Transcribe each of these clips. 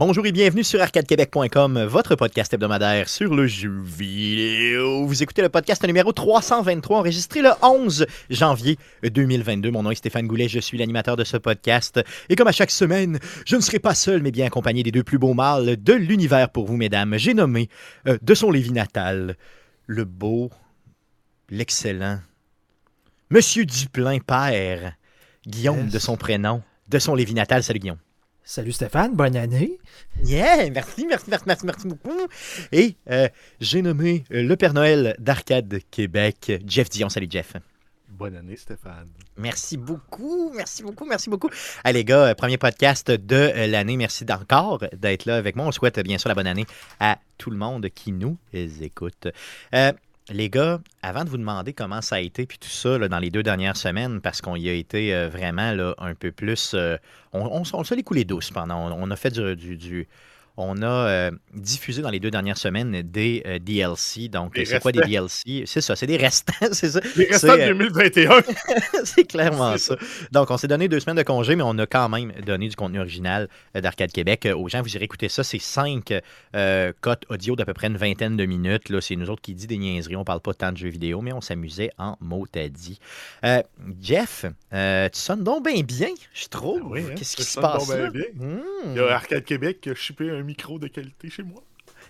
Bonjour et bienvenue sur arcadequebec.com, votre podcast hebdomadaire sur le jeu vidéo. Vous écoutez le podcast numéro 323, enregistré le 11 janvier 2022. Mon nom est Stéphane Goulet, je suis l'animateur de ce podcast. Et comme à chaque semaine, je ne serai pas seul, mais bien accompagné des deux plus beaux mâles de l'univers pour vous, mesdames. J'ai nommé euh, de son Lévis natal le beau, l'excellent, Monsieur Duplain père, Guillaume Yes. de son prénom, de son Lévis natal. Salut Guillaume. Salut Stéphane, bonne année. Yeah, merci, merci, merci, merci, merci beaucoup. Et euh, j'ai nommé euh, le Père Noël d'Arcade Québec, Jeff Dion. Salut Jeff. Bonne année, Stéphane. Merci beaucoup, merci beaucoup, merci beaucoup. Allez les gars, euh, premier podcast de l'année. Merci d'encore d'être là avec moi. On souhaite bien sûr la bonne année à tout le monde qui nous écoute. Euh, les gars, avant de vous demander comment ça a été, puis tout ça dans les deux dernières semaines, parce qu'on y a été euh, vraiment un peu plus... euh, on, on, on se l'est coulé douce pendant... On, a fait du- du- on a euh, diffusé dans les deux dernières semaines des euh, DLC. Donc, Des c'est quoi des. DLC? C'est ça, c'est des restants, c'est ça. Les restants de C'est, euh, 2021. c'est clairement ça. Donc, on s'est donné deux semaines de congé, mais on a quand même donné du contenu original d'Arcade Québec aux gens. Vous irez écouter ça. C'est cinq euh, cotes audio d'à peu près une vingtaine de minutes. Là, c'est nous autres qui dit des niaiseries. On parle pas tant de jeux vidéo, mais on s'amusait en mot à dit. Euh, Jeff, euh, tu sonnes donc bien bien, je trouve. Ah oui, hein, Qu'est-ce qui se passe bien là? bien. Hmm. Il y a Arcade Québec qui a shippé un micro de qualité chez moi.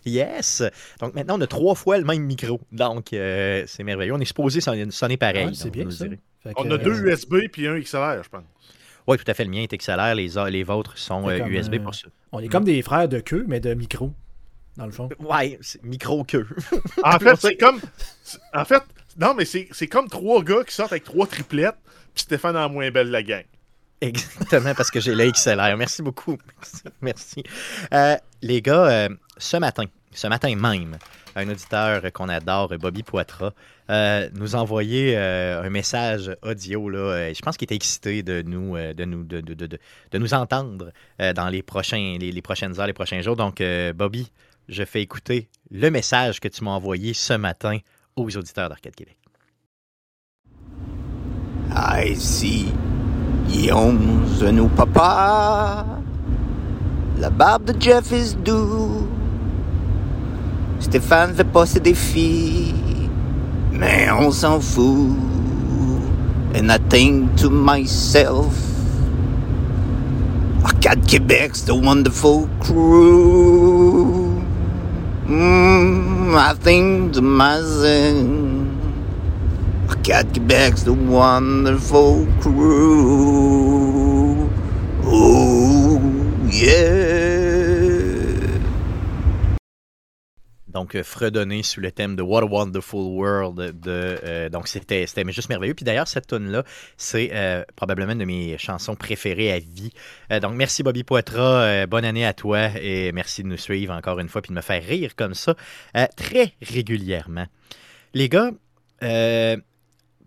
Yes. Donc maintenant, on a trois fois le même micro. Donc, euh, c'est merveilleux. On est supposé sonner, pareil. Ouais, c'est bien ça. On a deux euh, USB puis un XLR, je pense. Oui, tout à fait. Le mien est XLR. Les, les vôtres sont euh, USB euh, pour ça. On est comme des frères de queue, mais de micro, dans le fond. Ouais, micro-queue. En fait, c'est comme. En fait, non, mais c'est c'est comme trois gars qui sortent avec trois triplettes, puis Stéphane en moins belle la gang. Exactement, parce que j'ai le XLR. Merci beaucoup. Merci. Euh, les gars, euh, ce matin, ce matin même, un auditeur qu'on adore, Bobby Poitras, euh, nous a envoyé euh, un message audio. Là, je pense qu'il était excité de nous, de nous, de, de- de- de- nous entendre dans les, prochains, les, les prochaines heures, les prochains jours. Donc, Bobby, je fais écouter le message que tu m'as envoyé ce matin aux auditeurs d'Arcade Québec. I see Guillaume genou papa? La barbe de Jeff is doux. Stéphane fait pas ses défis. Mais on s'en fout. And I think to myself. Arcade Québec's the wonderful crew. Mm, I think to myself. Quebec's the wonderful crew. Oh, yeah. Donc, euh, fredonné sous le thème de What a Wonderful World. De, euh, donc, c'était juste merveilleux. Puis d'ailleurs, cette tune-là, c'est euh, probablement une de mes chansons préférées à vie. Donc, merci Bobby Poitras. bonne année à toi et merci de nous suivre encore une fois puis de me faire rire comme ça très régulièrement. Les gars, euh,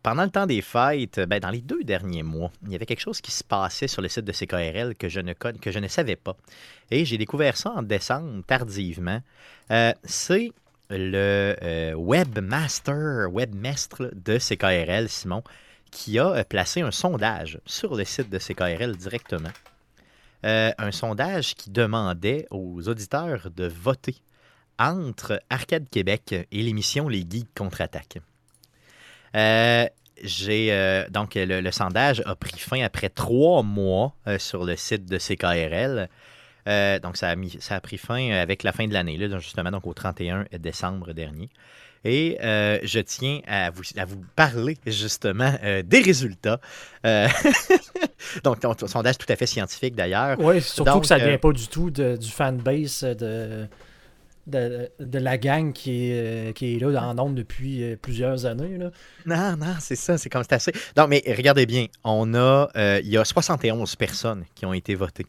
pendant le temps des fêtes, ben, dans les deux derniers mois, il y avait quelque chose qui se passait sur le site de CKRL que je ne, que savais pas. Et j'ai découvert ça en décembre, tardivement. Euh, c'est le euh, webmaster, webmestre de CKRL, Simon, qui a euh, placé un sondage sur le site de CKRL directement. Un sondage qui demandait aux auditeurs de voter entre Arcade Québec et l'émission Les Geeks contre-attaque. Euh, j'ai euh, donc le, le sondage a pris fin après trois mois euh, sur le site de CKRL. Euh, donc, ça a, mis, ça a pris fin avec la fin de l'année, justement, donc au 31 décembre dernier. Et je tiens à vous, à vous parler justement des résultats. Donc, ton, ton sondage tout à fait scientifique d'ailleurs. Oui, surtout Donc, que ça euh, vient pas du tout de- du fanbase de, de, de la gang qui est, euh, qui est là en nombre depuis euh, plusieurs années. Là. Non, non, c'est ça, c'est comme c'est assez. Non, mais regardez bien, on a, euh, il y a 71 personnes qui ont été votées.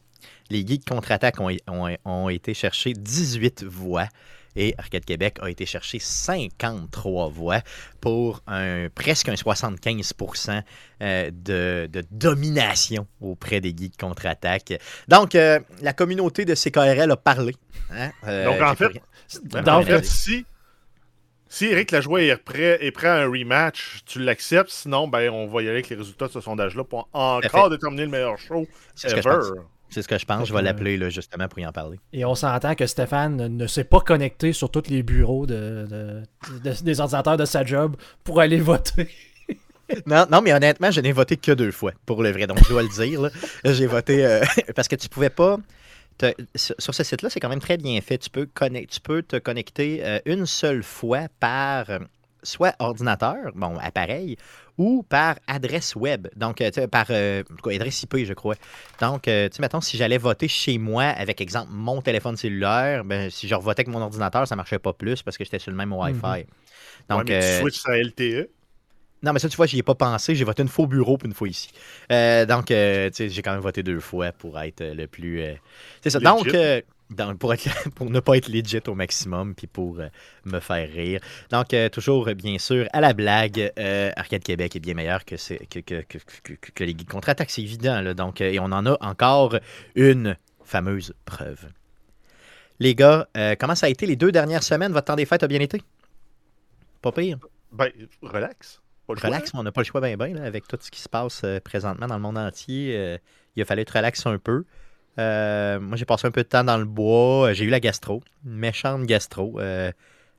Les Geeks contre-attaque ont, ont- ont été chercher 18 voix et Arcade Québec a été chercher 53 voix pour un, presque un 75 euh, de, de domination auprès des Geeks contre-attaque. Donc, euh, la communauté de CKRL a parlé. hein, euh, Donc, en fait, en si, si Eric Lajoie est prêt, est prêt à un rematch, tu l'acceptes. Sinon, ben, on va y aller avec les résultats de ce sondage-là pour encore déterminer le meilleur show ever. C'est ce que je pense. Je vais l'appeler là, justement pour y en parler. Et on s'entend que Stéphane ne s'est pas connecté sur tous les bureaux de, de- de- des ordinateurs de sa job pour aller voter. Non, non, mais honnêtement, je n'ai voté que deux fois, pour le vrai. Donc, je dois le dire. J'ai voté euh, parce que tu pouvais pas. te- sur ce site-là, c'est quand même très bien fait. Tu peux, connect- tu peux te connecter euh, une seule fois par soit ordinateur, bon, appareil, ou par adresse web. Donc, euh, par euh, adresse IP, je crois. Donc, euh, tu sais, mettons, si j'allais voter chez moi avec, exemple, mon téléphone cellulaire, ben, si je revotais avec mon ordinateur, ça marchait pas plus parce que j'étais sur le même Wi-Fi. Ouais, Donc, mais euh, tu switches à LTE. non, mais ça, tu vois, j'y ai pas pensé. J'ai voté une fois au bureau puis une fois ici. Euh, donc, euh, tu sais, j'ai quand même voté deux fois pour être euh, le plus. euh, C'est ça. Legit. Donc, pour, être, pour ne pas être legit au maximum puis pour euh, me faire rire. Donc, euh, toujours, bien sûr, à la blague, euh, Arcade Québec est bien meilleur que, c'est- que, que, que, que- que- que les guides contre-attaque, c'est évident. Là. Donc, et on en a encore une fameuse preuve. Les gars, comment ça a été les deux dernières semaines? Votre temps des fêtes a bien été? Pas pire? Ben, relax. Pas le choix, Relax, on n'a pas le choix bien, bien, avec tout ce qui se passe présentement dans le monde entier. il a fallu être relax un peu. Euh, moi, j'ai passé un peu de temps dans le bois. euh, J'ai eu la gastro. Une méchante gastro. euh,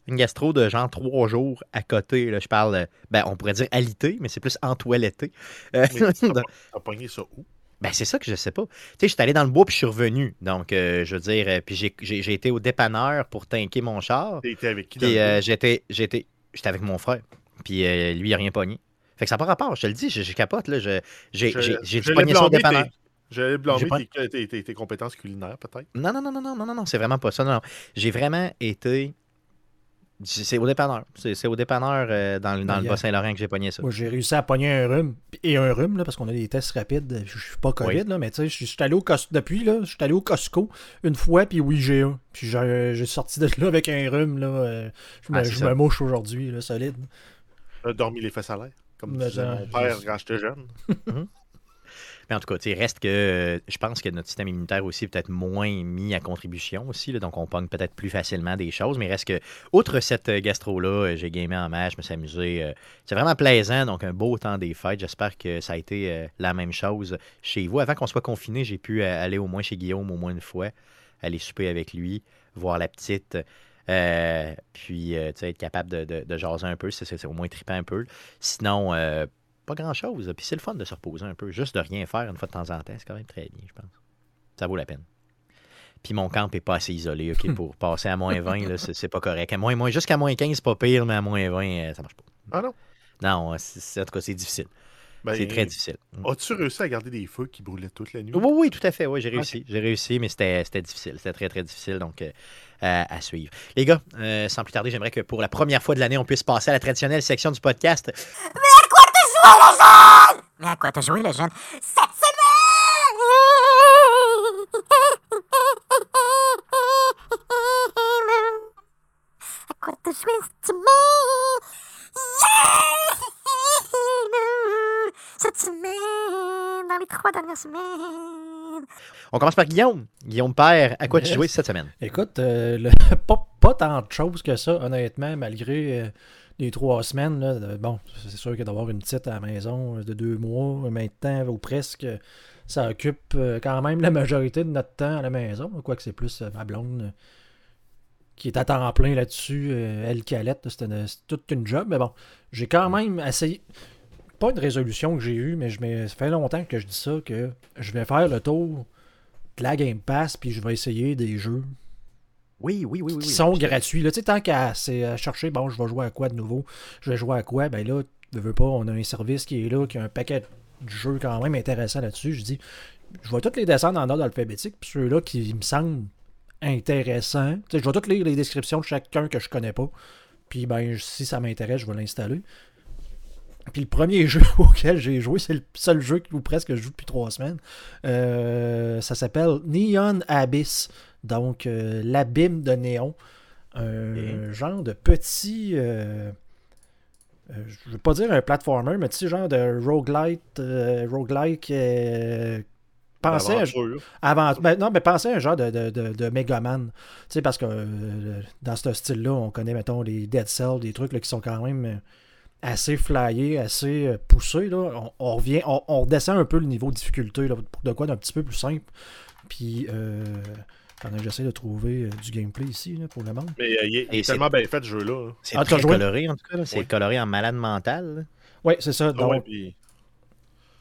une gastro de genre trois jours à côté. Là, je parle, ben, on pourrait dire alité, mais c'est plus en toiletté. Euh, t'as pogné ça où? ben, c'est ça que je sais pas. Tu sais, je suis allé dans le bois puis je suis revenu. Donc, euh, je veux dire, euh, puis j'ai- été au dépanneur pour tanker mon char. Été avec qui euh, j'étais, j'étais, avec mon frère. Puis lui, il n'a rien pogné. Fait que ça n'a pas rapport, je te le dis, je, je capote. J'ai, pogner ça au dépanneur. J'allais blâmer J'ai pas- tes, tes- tes- tes compétences culinaires, peut-être. Non, non, non, non, non, non, non, non, c'est vraiment pas ça. Non, non. J'ai vraiment été. C'est au dépanneur. C'est, au dépanneur euh, dans, le- dans le Yeah. Bas-Saint-Laurent que j'ai pogné ça. Moi, j'ai réussi à pogner un rhume. Et un rhume, là, parce qu'on a des tests rapides. Je suis pas COVID, Oui. là, mais tu sais, je suis allé au Costco. Depuis, là, je suis allé au Costco une fois, puis oui, j'ai un. Puis j'ai sorti de là avec un rhume, là. euh, je me, Ah, je me mouche aujourd'hui, là, solide. T'as dormi les fesses à l'air, comme disait mon père quand j'étais jeune. Mais en tout cas, sais, reste que euh, je pense que notre système immunitaire aussi est peut-être moins mis à contribution aussi. donc, on pogne peut-être plus facilement des choses. Mais reste que, outre cette euh, gastro-là, euh, j'ai gamé en match, je me suis amusé. c'est vraiment plaisant. Donc, un beau temps des fêtes. J'espère que ça a été la même chose chez vous. Avant qu'on soit confiné, j'ai pu aller au moins chez Guillaume au moins une fois, aller souper avec lui, voir la petite. puis, être capable de, de, jaser un peu, c'est, au moins trippant un peu. Sinon, pas grand-chose. Puis c'est le fun de se reposer un peu. Juste de rien faire une fois de temps en temps, c'est quand même très bien, je pense. Ça vaut la peine. Puis mon camp est pas assez isolé, OK, pour passer à moins 20, là, c'est, c'est pas correct. À moins, moins, jusqu'à moins 15, c'est pas pire, mais à moins 20, euh, ça marche pas. Ah non? Non, c'est, en tout cas, c'est difficile. Ben, c'est très difficile. As-tu réussi à garder des feux qui brûlaient toute la nuit? Oui, oui, tout à fait. Oui, j'ai réussi. J'ai réussi, mais c'était c'était difficile. C'était très, très difficile donc euh, à, à suivre. Les gars, euh, sans plus tarder, j'aimerais que pour la première fois de l'année, on puisse passer à la traditionnelle section du podcast. Mais à quoi t'as joué, le jeune? Cette semaine! À quoi t'as joué cette semaine? Yeah! Cette semaine, dans les trois dernières semaines. On commence par Guillaume. Guillaume Père, à quoi tu jouais cette semaine? Écoute, euh, le- pas, pas tant de choses que ça, honnêtement, malgré euh, les trois semaines. là, bon, c'est sûr que d'avoir une petite à la maison euh, de deux mois, maintenant, ou presque, ça occupe euh, quand même la majorité de notre temps à la maison. Quoique c'est plus euh, ma blonde qui est à temps plein là-dessus. elle qui allait, c'est toute une job. Mais bon, j'ai quand même essayé. Pas une résolution que j'ai eue, mais je ça fait longtemps que je dis ça, que je vais faire le tour de la Game Pass, puis je vais essayer des jeux Oui, oui, oui, oui. qui oui. sont gratuits. Là, tu sais, tant qu'à c'est à chercher, bon, je vais jouer à quoi de nouveau, je vais jouer à quoi, ben là, ne veux pas, on a un service qui est là, qui a un paquet de jeux quand même intéressants là-dessus. Je dis, je vais toutes les descendre en ordre alphabétique, puis ceux-là qui me semblent intéressants, tu sais, je vais toutes lire les descriptions de chacun que je connais pas, puis ben, si ça m'intéresse, je vais l'installer. Puis le premier jeu auquel j'ai joué, c'est le seul jeu ou presque que je joue depuis trois semaines. Euh, ça s'appelle Neon Abyss. Donc, euh, l'abîme de néon. Un genre de petit. euh, euh, je veux pas dire un platformer, mais tu sais, genre de roguelite. euh, roguelike. pensez à- D'aventure. avant, ben, non, mais pensez à un genre de, de, de, de Megaman. Tu sais, parce que dans ce style-là, on connaît, mettons, les Dead Cells, des trucs là, qui sont quand même assez flyés, assez poussés. Là. On, on revient, on, on redescend un peu le niveau de difficulté là, de quoi d'un petit peu plus simple. Puis, euh, pendant que j'essaie de trouver euh, du gameplay ici là, pour le monde. Mais euh, il est, il tellement bien fait ce jeu-là. là. C'est Ah, t'as très joué? coloré, en tout cas. C'est coloré en malade mental. Oui, c'est ça. Ah Donc, ouais, puis-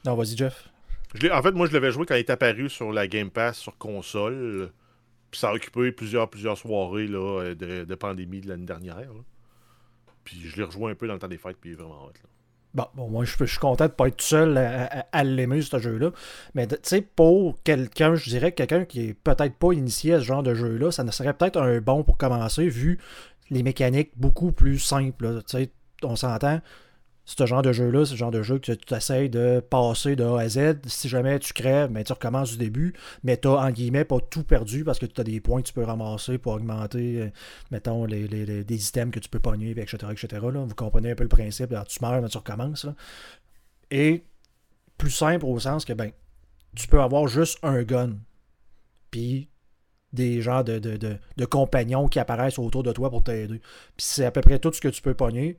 non, vas-y, Jeff. Je en fait, moi, je l'avais joué quand il est apparu sur la Game Pass sur console. Puis ça a occupé plusieurs, plusieurs soirées là, euh, de, de pandémie de l'année dernière. là. Puis je l'ai rejoint un peu dans le temps des fêtes, puis il est vraiment hot. Là. Bon, bon, moi, je, suis content de pas être seul à, à- à l'aimer, ce jeu-là. Mais, tu sais, pour quelqu'un, je dirais quelqu'un qui est peut-être pas initié à ce genre de jeu-là, ça ne serait peut-être un bon pour commencer, vu les mécaniques beaucoup plus simples. Tu sais, on s'entend, ce genre de jeu-là, c'est le genre de jeu que tu essaies de passer de A à Z. Si jamais tu crèves, ben, tu recommences du début, mais tu en guillemets, pas tout perdu parce que tu as des points que tu peux ramasser pour augmenter, euh, mettons, les, les- les- des items que tu peux pogner, etc. etc. là. Vous comprenez un peu le principe. Alors, tu meurs, mais tu recommences. Et plus simple au sens que, ben, tu peux avoir juste un gun, puis des gens de, de, de- de compagnons qui apparaissent autour de toi pour t'aider. Puis c'est à peu près tout ce que tu peux pogner,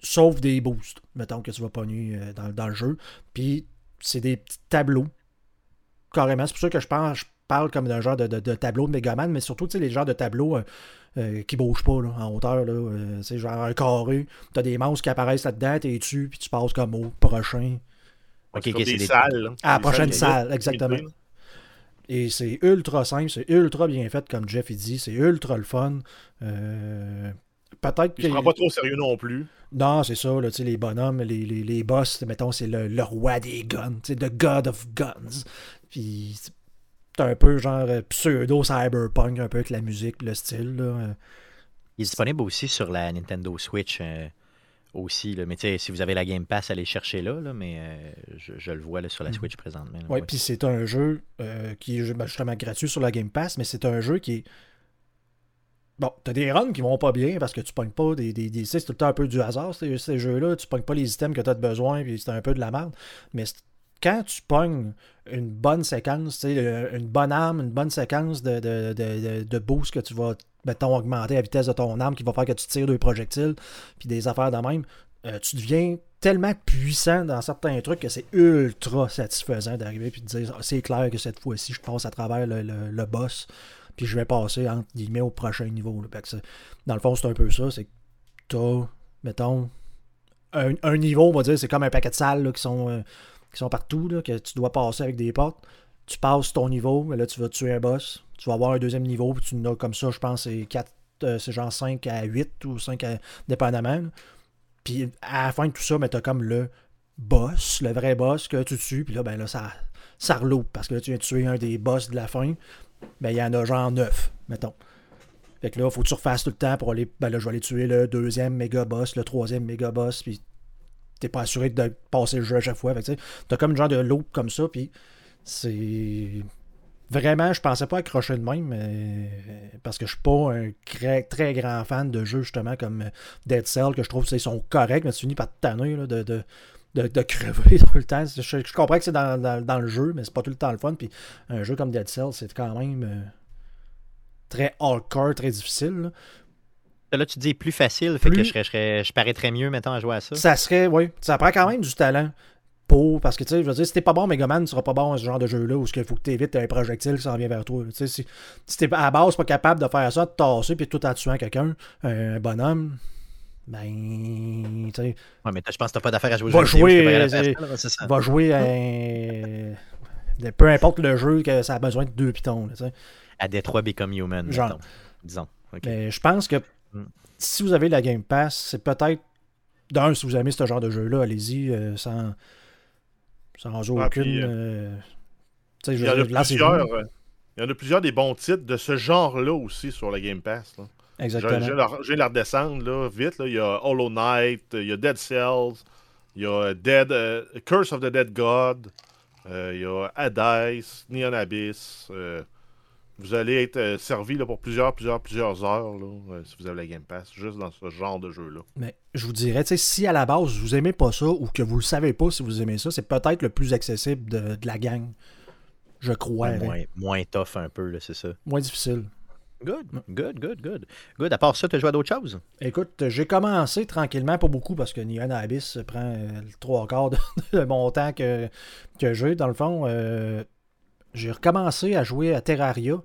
sauf des boosts, mettons, que tu vas pogner euh, dans, dans le jeu. Puis c'est des petits tableaux, carrément. C'est pour ça que je pense, je parle comme d'un genre de, de- de tableau de Megaman, mais surtout, tu sais, les genres de tableaux euh, euh, qui bougent pas là, en hauteur. Là, euh, c'est genre un carré. T'as des monstres qui apparaissent là-dedans, t'es dessus, puis tu passes comme au prochain. Ok, C'est des des- salles. là. À la Des prochaine salle, exactement. Et c'est ultra simple, c'est ultra bien fait, comme Jeff il dit. C'est ultra le fun. Peut-être Puis je que. prends pas trop au sérieux non plus. Non, c'est ça, là, les bonhommes, les, les, les boss, mettons, c'est le, le roi des guns, the god of guns. Puis c'est un peu genre pseudo-cyberpunk, un peu avec la musique, le style, là. Il est disponible aussi sur la Nintendo Switch euh, aussi. Là. Mais tu sais, si vous avez la Game Pass, allez chercher là. là, mais euh, je, je le vois là, sur la Mhm. Switch présentement. ouais. puis c'est un jeu euh, qui est ben, justement gratuit sur la Game Pass, mais c'est un jeu qui est. Bon, t'as des runs qui vont pas bien parce que tu pognes pas des. des, des- c'est tout le temps un peu du hasard, ces, ces jeux-là. Tu pognes pas les items que t'as besoin, puis c'est un peu de la merde. Mais quand tu pognes une bonne séquence, une bonne arme, une bonne séquence de, de, de, de- boost que tu vas, mettons, augmenter la vitesse de ton arme qui va faire que tu tires deux projectiles, puis des affaires de même, euh, tu deviens tellement puissant dans certains trucs que c'est ultra satisfaisant d'arriver puis de dire Ah, c'est clair que cette fois-ci je passe à travers le- le boss puis je vais passer entre guillemets au prochain niveau. que dans le fond, c'est un peu ça. C'est que t'as, mettons, un, niveau, on va dire, c'est comme un paquet de salles là, qui, sont, euh, qui sont partout, là, que tu dois passer avec des portes. Tu passes ton niveau, mais là, tu vas tuer un boss. Tu vas avoir un deuxième niveau, puis tu en as comme ça, je pense, c'est 4, c'est genre 5 à 8 ou 5 à, dépendamment. Puis à la fin de tout ça, ben, t'as comme le boss, le vrai boss que tu tues, puis là, ben là, ça, ça reloupe, parce que là, tu viens de tuer un des boss de la fin, ben il y en a genre 9, mettons. Fait que là, faut que tu refasses tout le temps pour aller, ben là, je vais aller tuer le deuxième méga boss, le troisième méga boss, puis t'es pas assuré de passer le jeu à chaque fois. Fait que t'as comme une genre de loop comme ça, puis c'est... Vraiment, je pensais pas accrocher de même, mais- parce que je suis pas un très, très grand fan de jeux justement comme Dead Cell, que je trouve qu'ils sont corrects, mais tu finis par te tanner là, de, de, de crever tout le temps. Je, je comprends que c'est dans, dans- dans le jeu, mais c'est pas tout le temps le fun. Puis un jeu comme Dead Cell, c'est quand même euh, très hardcore, très difficile. là. Là, tu dis plus facile, fait Plus- que je, serais, je, serais- je paraîtrais mieux, mettons, à jouer à ça. Ça serait, oui, ça prend quand même du talent. Pour, parce que, tu sais, je veux dire, si t'es pas bon Megaman, tu seras pas bon à ce genre de jeu-là où il faut que tu évites un projectile qui s'en vient vers toi. Tu sais, si, si t'es à la base pas capable de faire ça, de tasser, puis tout en tuant quelqu'un, un bonhomme, ben, tu sais, Ouais, mais je pense que t'as pas d'affaire à jouer Va vidéo, jouer, euh, là, va jouer à. Peu importe le jeu, que ça a besoin de deux pitons. là, tu sais. À Detroit Become Human, Genre. mettons. Disons. Mais je pense que Mm. si vous avez la Game Pass, c'est peut-être. D'un, si vous aimez ce genre de jeu-là, allez-y euh, sans, sans aucune. Ah, puis, euh, tu sais, Il je y en veux a plusieurs. euh, Il y en a plusieurs des bons titres de ce genre-là aussi sur la Game Pass. là. Exactement. je de la- redescendre là, vite. Là. Il y a Hollow Knight, il y a Dead Cells, il y a Dead, euh, Curse of the Dead God, euh, il y a Hades, Neon Abyss. euh, vous allez être euh, servi là, pour plusieurs, plusieurs, plusieurs heures là, euh, si vous avez la Game Pass, juste dans ce genre de jeu-là. Mais je vous dirais, tu sais, si à la base vous aimez pas ça ou que vous le savez pas si vous aimez ça, c'est peut-être le plus accessible de, de la gang. Je crois. Ouais, moins, moins tough un peu, là, c'est ça. Moins difficile. Good, good, good, good. Good. À part ça, t'as joué à d'autres choses? Écoute, j'ai commencé tranquillement, pas beaucoup, parce que Neon Abyss prend euh, le trois quarts de, de mon temps que, que j'ai. Dans le fond, euh, j'ai recommencé à jouer à Terraria,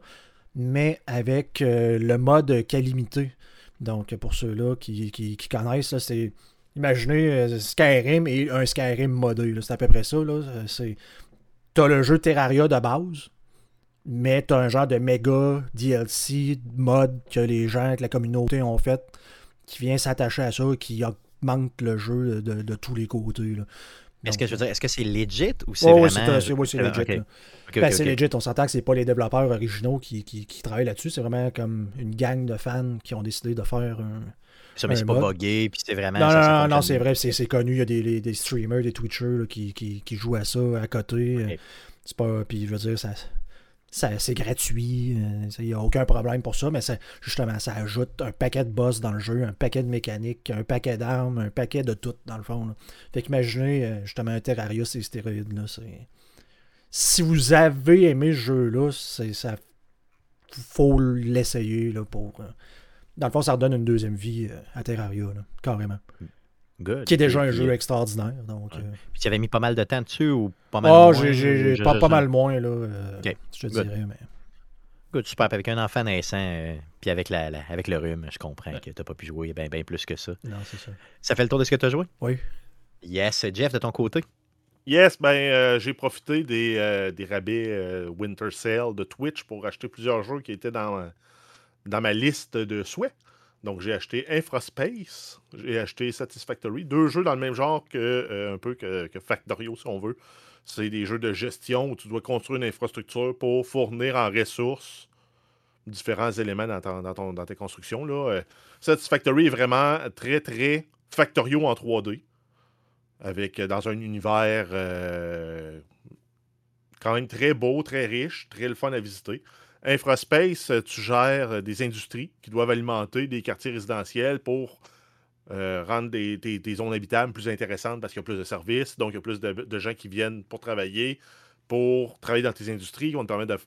mais avec euh, le mode calimité. Donc, pour ceux-là qui, qui- qui connaissent, c'est. Imaginez euh, Skyrim et un Skyrim modé. C'est à peu près ça. C'est. T'as le jeu Terraria de base, mais t'as un genre de méga DLC mode que les gens, que la communauté ont fait, qui vient s'attacher à ça, qui augmente le jeu de, de tous les côtés. là. Est-ce que je veux dire, est-ce que c'est legit ou c'est Oh, oui, vraiment. c'est oui, c'est legit. Ben, c'est legit, on s'entend que c'est pas les développeurs originaux qui, qui, qui travaillent là-dessus, c'est vraiment comme une gang de fans qui ont décidé de faire un. Ça, mais c'est pas buggé, puis c'est vraiment. non, ça, non, non, c'est vrai, c'est c'est connu, il y a des, les- des streamers, des Twitchers là, qui, qui, qui jouent à ça à côté. C'est pas. Puis je veux dire, ça. C'est gratuit, euh, il n'y a aucun problème pour ça, mais justement, ça ajoute un paquet de boss dans le jeu, un paquet de mécaniques, un paquet d'armes, un paquet de tout, dans le fond. Fait qu'imaginez, euh, justement, un Terraria, ces stéroïdes, là, c'est... Si vous avez aimé ce jeu-là, ça... faut l'essayer, pour... euh, Dans le fond, ça redonne une deuxième vie euh, à Terraria, carrément. Good. Qui est déjà un jeu extraordinaire, donc... Ouais. euh, Puis tu avais mis pas mal de temps dessus ou pas mal Ah, moins, j'ai- j'ai ou j'ai juste- pas, pas mal moins, là, euh, Ok, je te good. dirais, mais... Good, super. Avec un enfant naissant, euh, puis avec, la, la- avec le rhume, je comprends que t'as pas pu jouer bien plus que ça. Non, c'est ça. Ça fait le tour de ce que tu as joué? Oui. Yes. Jeff, de ton côté? Yes, ben euh, j'ai profité des, euh, des rabais euh, Winter Sale de Twitch pour acheter plusieurs jeux qui étaient dans, dans ma liste de souhaits. Donc j'ai acheté Infraspace, j'ai acheté Satisfactory, deux jeux dans le même genre que euh, un peu que, Factorio si on veut. C'est des jeux de gestion où tu dois construire une infrastructure pour fournir en ressources différents éléments dans, dans, tes constructions. Là. Euh, Satisfactory est vraiment très très Factorio en 3D avec euh, dans un univers quand même très beau, très riche, très le fun à visiter. Infraspace, euh, tu gères euh, des industries qui doivent alimenter des quartiers résidentiels pour euh, rendre des, des- des zones habitables plus intéressantes parce qu'il y a plus de services, donc il y a plus de, de gens qui viennent pour travailler, pour travailler dans tes industries, te de.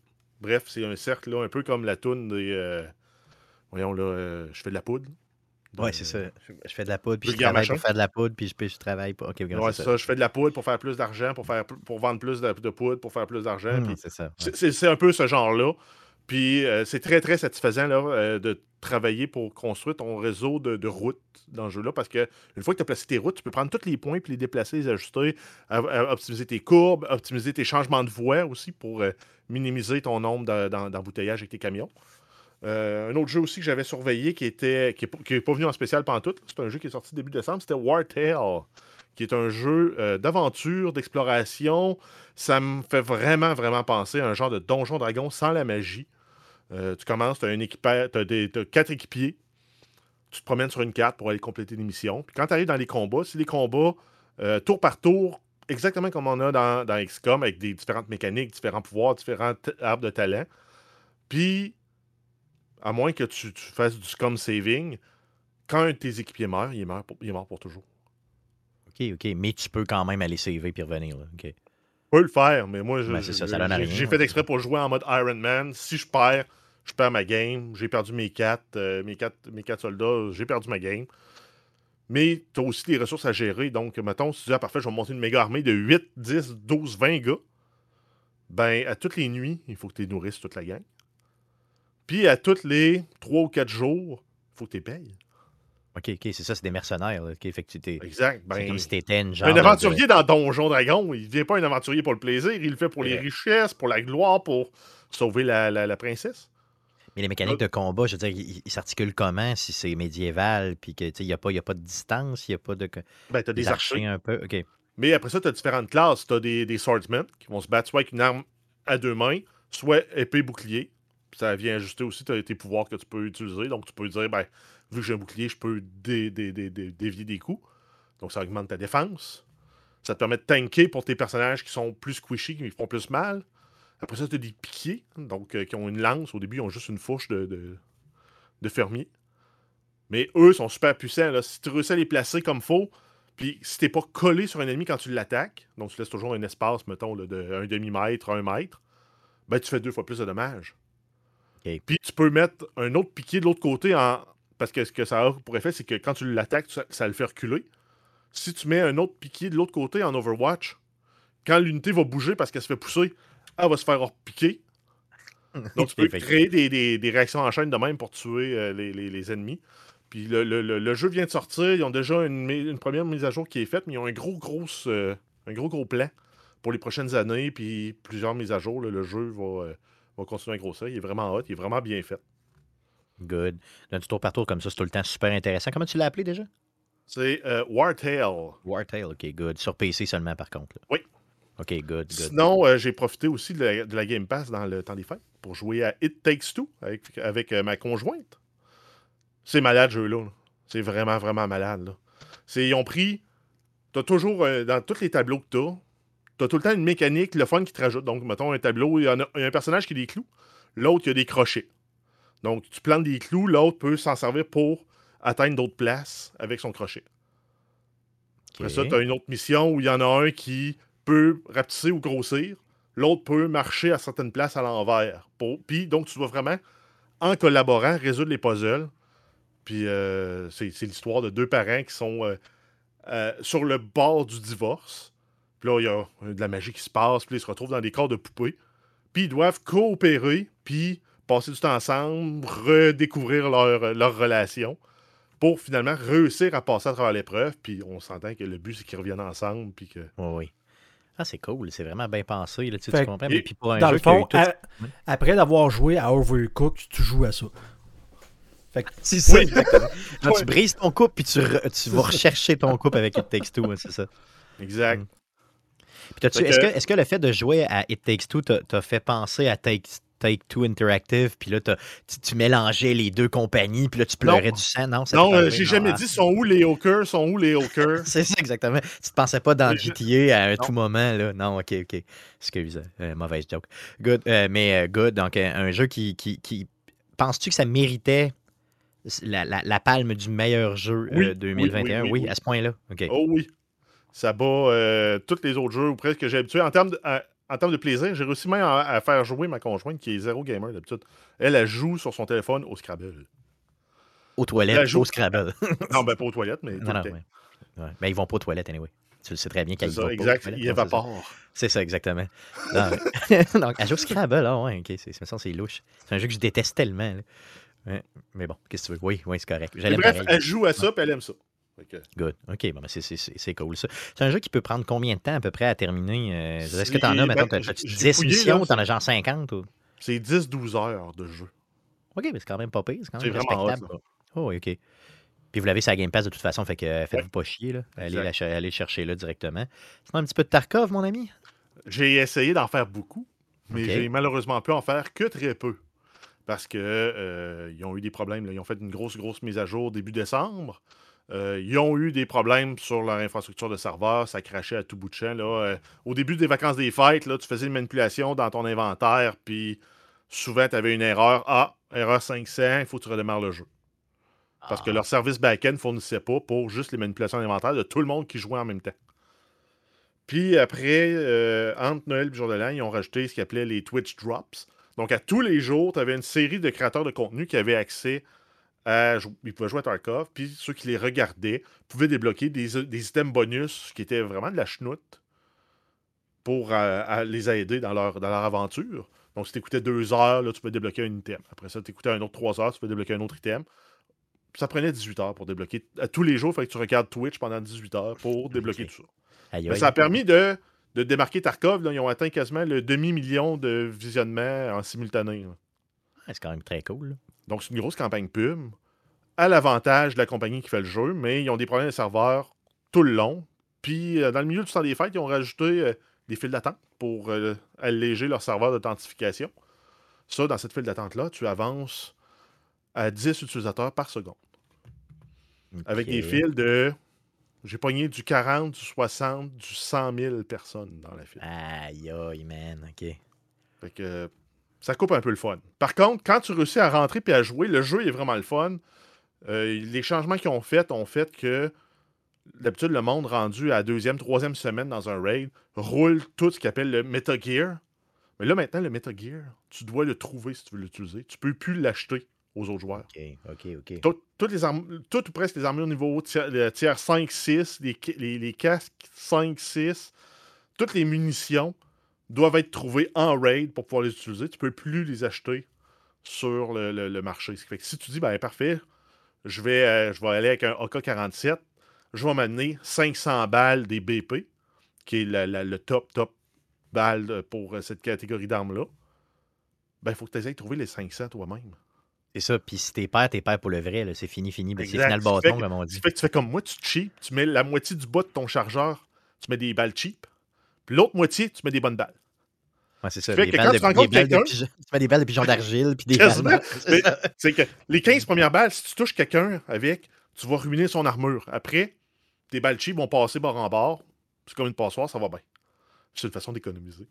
Bref, c'est un cercle là, un peu comme la toune des. euh, Voyons là, euh, je fais de la poudre. Oui, c'est ça. Je, fais de la poudre, puis je travaille pour faire de la poudre, puis je, travaille pour. Ok, ok, Ouais, c'est ça. Je fais de la poudre pour faire plus d'argent, pour, faire, pour vendre plus de, de poudre, pour faire plus d'argent. Puis c'est ça. ouais. c'est un peu ce genre-là. Puis euh, c'est très, très satisfaisant là, euh, de travailler pour construire ton réseau de, routes dans le jeu-là. Parce que une fois que tu as placé tes routes, tu peux prendre tous les points puis les déplacer, les ajuster, optimiser tes courbes, optimiser tes changements de voie aussi pour euh, minimiser ton nombre de- d'em- d'embouteillages avec tes camions. Un autre jeu aussi que j'avais surveillé qui était qui est, pas- venu en spécial pantoute, c'est un jeu qui est sorti début décembre, c'était Wartail, qui est un jeu d'aventure, d'exploration. Ça me fait vraiment, vraiment penser à un genre de donjon dragon sans la magie. Euh, tu commences, tu as, un des- t'as quatre équipiers. Tu te promènes sur une carte pour aller compléter des missions. Puis quand tu arrives dans les combats, c'est des combats euh, tour par tour, exactement comme on a dans, dans XCOM, avec des différentes mécaniques, différents pouvoirs, différents arbres de talent. Puis, à moins que tu, fasses du scum saving, quand un de tes équipiers meurt, il est mort pour, il pour toujours. Ok, ok. Mais tu peux quand même aller sauver puis revenir. Là. ok. Peux le faire, mais moi, Ben, j'ai- j'ai fait exprès pour jouer en mode Iron Man. Si je perds, je perds ma game. J'ai perdu mes quatre, euh, mes quatre, mes quatre soldats, j'ai perdu ma game. Mais tu as aussi des ressources à gérer. Donc, mettons, si tu dis, ah, parfait, je vais monter une méga armée de 8, 10, 12, 20 gars. Ben, à toutes les nuits, il faut que tu nourrisses toute la gang. Puis, à toutes les 3 ou 4 jours, il faut que tu payes. Ok, ok, c'est ça, c'est des mercenaires. Là. Ok, fait que tu t'es- Exact. c'est Ben, comme si t'étais une genre. un de- aventurier dans Donjon Dragon, il ne devient pas un aventurier pour le plaisir, il le fait pour les richesses, pour la gloire, pour sauver la, la- la princesse. Mais les mécaniques de combat, je veux dire, ils s'articulent comment si c'est médiéval, puis qu'il n'y a, pas- y a pas de distance, il n'y a pas de. Ben, tu as des archers. un peu. Ok. Mais après ça, tu as différentes classes. Tu as des, des swordsmen qui vont se battre soit avec une arme à deux mains, soit épée, bouclier. Ça vient ajuster aussi tes pouvoirs que tu peux utiliser. Donc, tu peux dire, ben, vu que j'ai un bouclier, je peux dé- dé- dé- dé- dévier des coups. Donc, ça augmente ta défense. Ça te permet de tanker pour tes personnages qui sont plus squishy, qui font plus mal. Après ça, tu as des piquiers, donc euh, qui ont une lance. Au début, ils ont juste une fourche de, de, fermier. Mais eux sont super puissants. Là. Si tu réussis à les placer comme faut, puis si t'es pas collé sur un ennemi quand tu l'attaques, donc tu laisses toujours un espace, mettons, de un demi-mètre, un mètre, ben tu fais deux fois plus de dommages. Puis tu peux mettre un autre piqué de l'autre côté en. Parce que ce que ça a pour effet, c'est que quand tu l'attaques, ça, ça le fait reculer. Si tu mets un autre piqué de l'autre côté en Overwatch, quand l'unité va bouger parce qu'elle se fait pousser, elle va se faire repiquer. Donc, tu peux créer des, des- des réactions en chaîne de même pour tuer euh, les, les- les ennemis. Puis le, le- le- le jeu vient de sortir. Ils ont déjà une, mi- une première mise à jour qui est faite, mais ils ont un gros, gros, euh, un gros, gros plan pour les prochaines années. Puis plusieurs mises à jour. là. le jeu va, euh, va continuer à grossir. Il est vraiment hot. Il est vraiment bien fait. Good. Un petit tour par tour comme ça, c'est tout le temps super intéressant. Comment tu l'as appelé déjà? C'est euh, Wartail. Wartail, ok, good. Sur PC seulement, par contre. là. Oui. Ok, good, good. Sinon, euh, j'ai profité aussi de la, de la Game Pass dans le temps des fêtes pour jouer à It Takes Two avec, avec, euh, ma conjointe. C'est malade, ce jeu-là. là. C'est vraiment, vraiment malade. Là. Ils ont pris. T'as toujours, euh, dans tous les tableaux que t'as, t'as tout le temps une mécanique, le fun qui te rajoute. Donc, mettons un tableau, il y, en a, il y a un personnage qui a des clous, l'autre, il y a des crochets. Donc, tu plantes des clous, l'autre peut s'en servir pour atteindre d'autres places avec son crochet. Après ça, tu as une autre mission où il y en a un qui peut rapetisser ou grossir. L'autre peut marcher à certaines places à l'envers. Pour- Puis, donc, tu dois vraiment, en collaborant, résoudre les puzzles. Puis, euh, c'est c'est l'histoire de deux parents qui sont euh, euh, sur le bord du divorce. Puis là, il y a euh, de la magie qui se passe. Puis, ils se retrouvent dans des corps de poupées. Puis, ils doivent coopérer. Puis, passer du temps ensemble, redécouvrir leur, leur relation pour finalement réussir à passer à travers l'épreuve. Puis on s'entend que le but, c'est qu'ils reviennent ensemble. Puis que... Oui, oui. Ah, c'est cool. C'est vraiment bien pensé. Là, tu, Fait que- comprends? et Mais puis pour un Dans jeu le fond, tout- à- après d'avoir joué à Overcooked, tu joues à ça. C'est ça, Oui. exactement. Là, Ouais. Tu brises ton couple, puis tu, re- tu vas rechercher ton couple avec It Takes Two, hein, c'est ça. Exact. Mm. Est-ce que, le fait de jouer à It Takes Two t'a fait penser à Take, Take Two Interactive, puis là, tu, tu mélangeais les deux compagnies, puis là, tu pleurais du sang? Non, ça Non, euh, j'ai jamais dit sont où les hawkers, sont où les hawkers? C'est ça, exactement. Tu te pensais pas dans GTA à un Non. tout moment, là? Non, ok, ok. Excuse, euh, mauvaise joke. Good. euh, mais euh, good, donc un jeu qui. qui, qui... Penses-tu que ça méritait la, la, la palme du meilleur jeu euh, Oui, oui, 2021? oui, oui, oui. à ce point-là. Oh oui. Ça bat euh, tous les autres jeux ou presque que j'ai habitué. En termes de, à- en termes de plaisir, j'ai réussi même à, à faire jouer ma conjointe qui est zéro gamer d'habitude. Elle, elle joue sur son téléphone au Scrabble. Aux toilettes, joue- au Scrabble. non, ben pas aux toilettes, mais non, non, le temps. ouais. Ouais. Mais ils vont pas aux toilettes, anyway. Tu le sais très bien C'est vont exact. Il ouais, c'est ça. évapore. C'est ça, exactement. Non, ouais. Donc, elle joue au Scrabble, ah ouais, ok, c'est, c'est louche. C'est un jeu que je déteste tellement. là. Mais bon, qu'est-ce que tu veux? Oui, oui, c'est correct. Bref, pareil. elle joue à ça puis elle aime ça. Good. OK, bon, ben c'est, c'est, c'est, c'est cool ça. C'est un jeu qui peut prendre combien de temps à peu près à terminer? euh, est-ce que t'en as, C'est- maintenant, ben, t'as-tu j'ai 10 fouillé, missions ou t'en as genre 50? Ou... C'est 10-12 heures de jeu. OK, mais c'est quand même pas pire, c'est quand C'est même vraiment hot, respectable. là. Oh, oui, OK. Puis vous l'avez sur la Game Pass de toute façon, fait que faites-vous pas chier, là. Allez, la allez chercher là directement. Sinon, un petit peu de Tarkov, mon ami? J'ai essayé d'en faire beaucoup, mais j'ai malheureusement pu en faire que très peu. Parce que euh, ils ont eu des problèmes. là. Ils ont fait une grosse, grosse mise à jour début décembre. Euh, ils ont eu des problèmes sur leur infrastructure de serveur. Ça crachait à tout bout de champ. Là. Euh, au début des vacances des fêtes, là, tu faisais une manipulation dans ton inventaire, puis souvent, tu avais une erreur. Ah, erreur 500, il faut que tu redémarres le jeu. Parce Ah. que leur service back-end ne fournissait pas pour juste les manipulations d'inventaire de tout le monde qui jouait en même temps. Puis après, euh, entre Noël et le jour de l'an, ils ont rajouté ce qu'ils appelaient les Twitch Drops. Donc à tous les jours, tu avais une série de créateurs de contenu qui avaient accès à. jou- Ils pouvaient jouer à Tarkov, puis ceux qui les regardaient pouvaient débloquer des, des items bonus qui étaient vraiment de la chenoute pour euh, à les aider dans leur, dans leur aventure. Donc si tu écoutais deux heures, là, tu peux débloquer un item. Après ça, tu écoutais un autre trois heures, tu peux débloquer un autre item. Ça prenait 18 heures pour débloquer. À tous les jours, il fallait que tu regardes Twitch pendant 18 heures pour débloquer tout ça. Mais ça a permis de, de démarquer Tarkov. là. ils ont atteint quasiment le demi-million de visionnements en simultané. Ah, C'est quand même très cool. là. Donc, c'est une grosse campagne pub. À l'avantage de la compagnie qui fait le jeu, mais ils ont des problèmes de serveurs tout le long. Puis, euh, dans le milieu du temps des fêtes, ils ont rajouté euh, des files d'attente pour euh, alléger leur serveur d'authentification. Ça, dans cette file d'attente-là, tu avances à 10 utilisateurs par seconde. Avec des files de. J'ai pogné du 40, du 60, du 100 000 personnes dans la file. Aïe, aïe, man. OK. Fait que ça coupe un peu le fun. Par contre, quand tu réussis à rentrer et à jouer, le jeu est vraiment le fun. Euh, les changements qu'ils ont fait ont fait que d'habitude, le monde rendu à deuxième, troisième semaine dans un raid roule tout ce qu'ils appelle le Meta Gear. Mais là, maintenant, le Meta Gear, tu dois le trouver si tu veux l'utiliser. Tu peux plus l'acheter aux autres joueurs. OK, OK, OK. Tout- Toutes les toutes ou presque les armures au niveau tiers, le tiers 5, 6, les, ki- les, les casques 5, 6, toutes les munitions, doivent être trouvés en raid pour pouvoir les utiliser. Tu peux plus les acheter sur le, le- le marché. Ce qui fait que si tu dis, ben parfait, je vais, euh, je vais aller avec un AK-47, je vais m'amener 500 balles des BP, qui est la- la- le top, top balle pour euh, cette catégorie d'armes-là, ben il faut que tu essaies de trouver les 500 toi-même. C'est ça. Puis si t'es père, t'es père pour le vrai. là. C'est fini, fini. Ben, c'est final bâton, comme on dit. qui fait que tu fais comme moi, tu cheap, tu mets la moitié du bas de ton chargeur, tu mets des balles cheap, puis l'autre moitié, tu mets des bonnes balles. Ouais, c'est ça. fait Des que quand balles tu rencontres quelqu'un- mets des balles de pigeons d'argile, puis des balles. C'est que les 15 premières balles, si tu touches quelqu'un avec, tu vas ruiner son armure. Après, tes balles cheap vont passer bord en bord. C'est comme une passoire, ça va bien. C'est une façon d'économiser.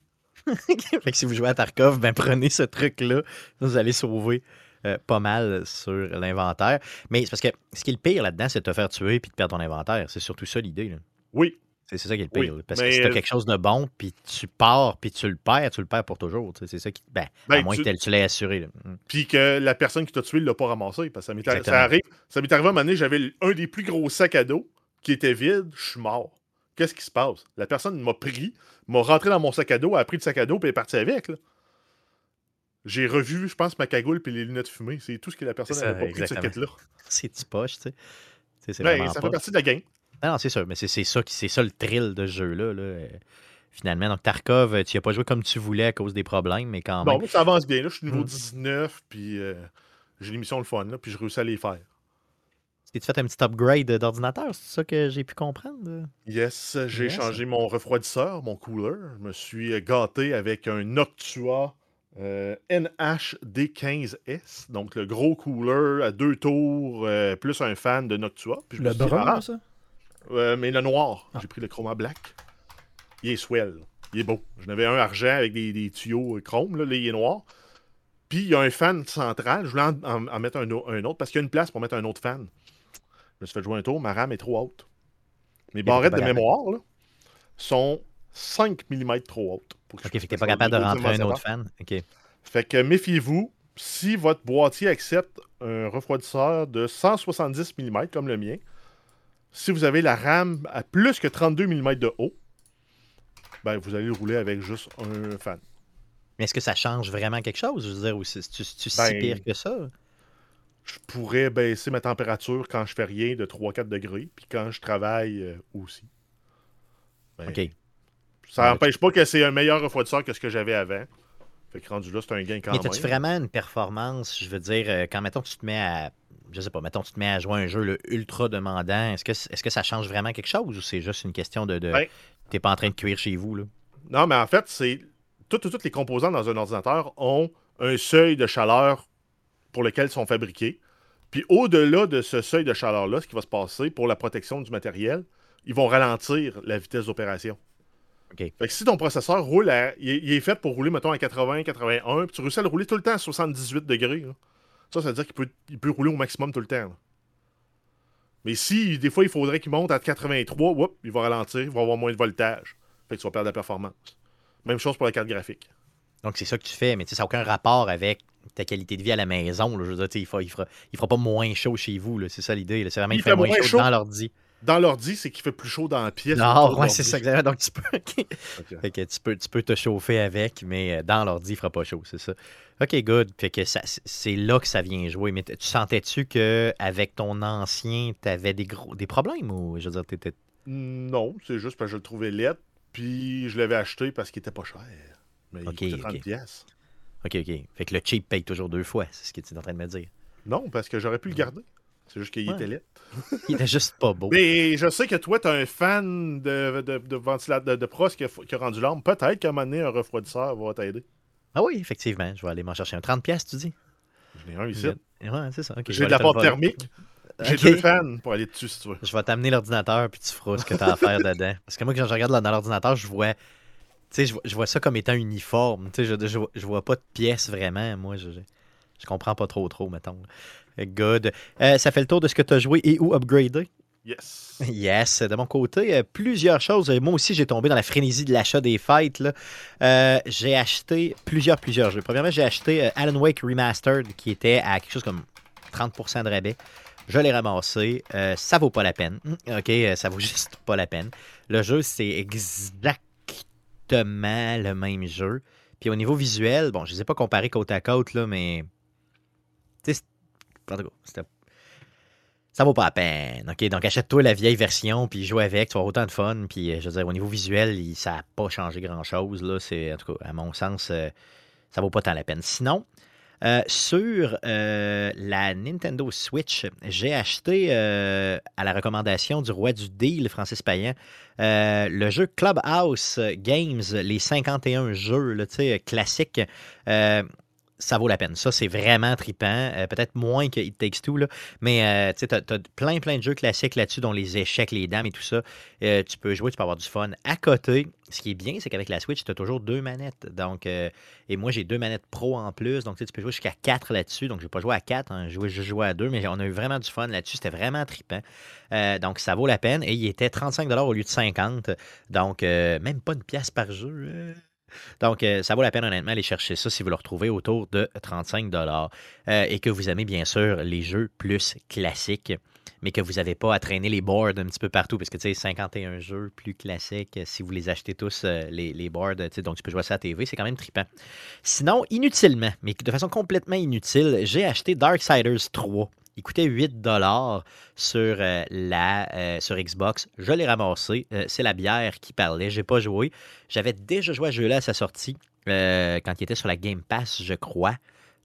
fait que si vous jouez à Tarkov, ben prenez ce truc-là. Vous allez sauver euh, pas mal sur l'inventaire. Mais c'est parce que ce qui est le pire là-dedans, c'est de te faire tuer puis de perdre ton inventaire. C'est surtout ça l'idée. Oui, C'est ça qui est le pire. Parce que si t'as euh, quelque chose de bon, puis tu pars, puis tu le perds, tu le perds pour toujours. tu C'est ça qui. Ben, Ben, à moins tu- que tu l'aies assuré. là. Mm. puis que la personne qui t'a tué ne l'a pas ramassé. Parce que ça m'est arri- Exactement. ça m'est arrivé à un moment donné, j'avais un des plus gros sacs à dos qui était vide, je suis mort. Qu'est-ce qui se passe? La personne m'a pris, m'a rentré dans mon sac à dos, a pris le sac à dos, puis est partie avec. là. J'ai revu, je pense, ma cagoule puis les lunettes fumées. C'est tout ce que la personne n'avait pas pris de ce exactement. kit-là. C'est du poche, tu sais. Tu Ben, ça pas. fait partie de la game. Non, non, c'est sûr, mais c'est c'est ça, qui- c'est ça le thrill de ce jeu-là. là, euh, Finalement, donc Tarkov, euh, tu n'y as pas joué comme tu voulais à cause des problèmes, mais quand même. Bon, ça avance bien. Là, je suis niveau Mm. 19, puis euh, j'ai des missions le fun, là, puis je réussis à les faire. T'es-tu fait un petit upgrade d'ordinateur? C'est ça que j'ai pu comprendre? Yes, j'ai Yes. changé mon refroidisseur, mon cooler. Je me suis gâté avec un Noctua euh, NHD15S, donc le gros cooler à deux tours, euh, plus un fan de Noctua. Puis je me Le brun, ah, ça? Euh, mais le noir. Ah. J'ai pris le chroma black. Il est swell. Il est beau. J'en avais un argent avec des, des tuyaux chrome. Là, là, il est noir. Puis il y a un fan central. Je voulais en, en- en mettre un, au- un autre parce qu'il y a une place pour mettre un autre fan. Je me suis fait jouer un tour. Ma RAM est trop haute. Mes barrettes de mémoire là, sont 5 mm trop hautes. pour que Ok, fait que pas capable de rentrer un autre fan. Ok. Fait que méfiez-vous. Si votre boîtier accepte un refroidisseur de 170 mm comme le mien, si vous avez la RAM à plus que 32 mm de haut, ben vous allez le rouler avec juste un fan. Mais est-ce que ça change vraiment quelque chose? Je veux dire, ou tu, tu si Ben, pire que ça? Je pourrais baisser ma température quand je fais rien de 3-4 degrés, puis quand je travaille euh, aussi. Ben, Ok. Ça n'empêche pas que c'est un meilleur refroidisseur que ce que j'avais avant. Fait que rendu là, c'est un gain quand Mais même. t'as-tu vraiment une performance? Je veux dire, euh, quand mettons tu te mets à. Je sais pas, mettons tu te mets à jouer à un jeu là, ultra demandant, est-ce que, est-ce que ça change vraiment quelque chose ou c'est juste une question de. de... Ben- T'es pas en train de cuire chez vous, là? Non, mais en fait, c'est. Toutes, toutes les composants dans un ordinateur ont un seuil de chaleur pour lequel ils sont fabriqués. Puis au-delà de ce seuil de chaleur-là, ce qui va se passer pour la protection du matériel, ils vont ralentir la vitesse d'opération. OK. Fait que si ton processeur roule à. Il est, il est fait pour rouler, mettons, à 80, 81, puis tu réussis à le rouler tout le temps à 78 degrés, là. Ça, ça veut dire qu'il peut, il peut rouler au maximum tout le temps. là. Mais si, des fois, il faudrait qu'il monte à 83, whoop, il va ralentir, il va avoir moins de voltage. Fait que tu vas perdre la performance. Même chose pour la carte graphique. Donc c'est ça que tu fais, mais ça n'a aucun rapport avec ta qualité de vie à la maison. là. Je veux dire, tu sais, il, fera, il, fera, il fera pas moins chaud chez vous. C'est ça l'idée. C'est vraiment Il il fait, moins chaud, chaud. dans l'ordi. Dans l'ordi, c'est qu'il fait plus chaud dans la pièce. Non, de ouais, c'est ça exactement. Donc tu peux. Fait que tu peux, tu peux te chauffer avec, mais euh, dans l'ordi, il fera pas chaud, c'est ça. OK, good. Fait que ça- c'est là que ça vient jouer. Mais tu sentais-tu que avec ton ancien, tu avais des gros des problèmes ou je veux dire, t'étais. Non, c'est juste parce que je le trouvais laid, puis je l'avais acheté parce qu'il était pas cher. Mais il coûtait 30 ok. pièces. OK, OK. Fait que le cheap paye toujours deux fois, c'est ce que tu es en train de me dire. Non, parce que j'aurais pu le garder. C'est juste qu'il Ouais. était laid. Il était juste pas beau. Mais je sais que toi, tu es un fan de, de, de ventilateur de, de pros qui a, qui a rendu l'arme. Peut-être qu'à un moment donné, un refroidisseur va t'aider. Ah oui, effectivement. Je vais aller m'en chercher un 30$, pièces, tu dis? J'en ai un ici. Ouais, c'est ça. J'ai de la porte thermique. J'ai deux fans pour aller dessus si tu veux. Je vais t'amener l'ordinateur puis tu feras ce que tu as à faire dedans. Parce que moi, quand je regarde dans l'ordinateur, je vois. Tu sais, je, vois- je vois ça comme étant uniforme. Tu sais, je, je, vois- je vois pas de pièces vraiment. Moi, je, je comprends pas trop, trop, mettons. Good. Euh, ça fait le tour de ce que tu as joué et où upgrader. Yes. Yes, de mon côté, euh, plusieurs choses. Euh, Moi aussi, j'ai tombé dans la frénésie de l'achat des fêtes. là. Euh, j'ai acheté plusieurs, plusieurs jeux. Premièrement, j'ai acheté Alan Wake Remastered qui était à quelque chose comme 30% de rabais. Je l'ai ramassé. Euh, ça vaut pas la peine. Mm, OK, ça vaut juste pas la peine. Le jeu, c'est exactement le même jeu. Puis au niveau visuel, bon, je ne les ai pas comparés côte à côte, là, mais. En tout cas, ça vaut pas la peine. OK, donc achète-toi la vieille version, puis joue avec, tu avoir autant de fun. Puis euh, je veux dire, au niveau visuel, ça n'a pas changé grand-chose. Là. C'est, en tout cas, à mon sens, euh, ça vaut pas tant la peine. Sinon, euh, sur euh, la Nintendo Switch, j'ai acheté à la recommandation du roi du deal, Francis Payan, le jeu Clubhouse Games, les 51 jeux tu sais, classiques. Ça vaut la peine. Ça, c'est vraiment trippant. Euh, Peut-être moins que It Takes Two, mais euh, tu t'as plein, plein de jeux classiques là-dessus, dont les échecs, les dames et tout ça. Euh, tu peux jouer, tu peux avoir du fun. À côté, ce qui est bien, c'est qu'avec la Switch, tu as toujours deux manettes. Donc, et moi, j'ai deux manettes pro en plus. Donc, tu peux jouer jusqu'à quatre là-dessus. Donc, je n'ai pas joué à quatre. Hein, je jouais- à deux, mais on a eu vraiment du fun là-dessus. C'était vraiment trippant. Euh, donc, ça vaut la peine. Et il était 35 au lieu de 50 Donc, même pas une pièce par jeu. Donc, euh, ça vaut la peine, honnêtement, aller chercher ça si vous le retrouvez autour de 35 euh, et que vous aimez, bien sûr, les jeux plus classiques, mais que vous n'avez pas à traîner les boards un petit peu partout, parce que, tu sais, 51 jeux plus classiques, si vous les achetez tous, euh, les, les boards, donc tu peux jouer ça à TV, c'est quand même trippant. Sinon, inutilement, mais de façon complètement inutile, j'ai acheté Darksiders 3. Il coûtait 8 sur, euh, la, euh, Xbox. Je l'ai ramassé. Euh, c'est la bière qui parlait. J'ai pas joué. J'avais déjà joué à ce jeu-là à sa sortie, quand il était sur la Game Pass, je crois,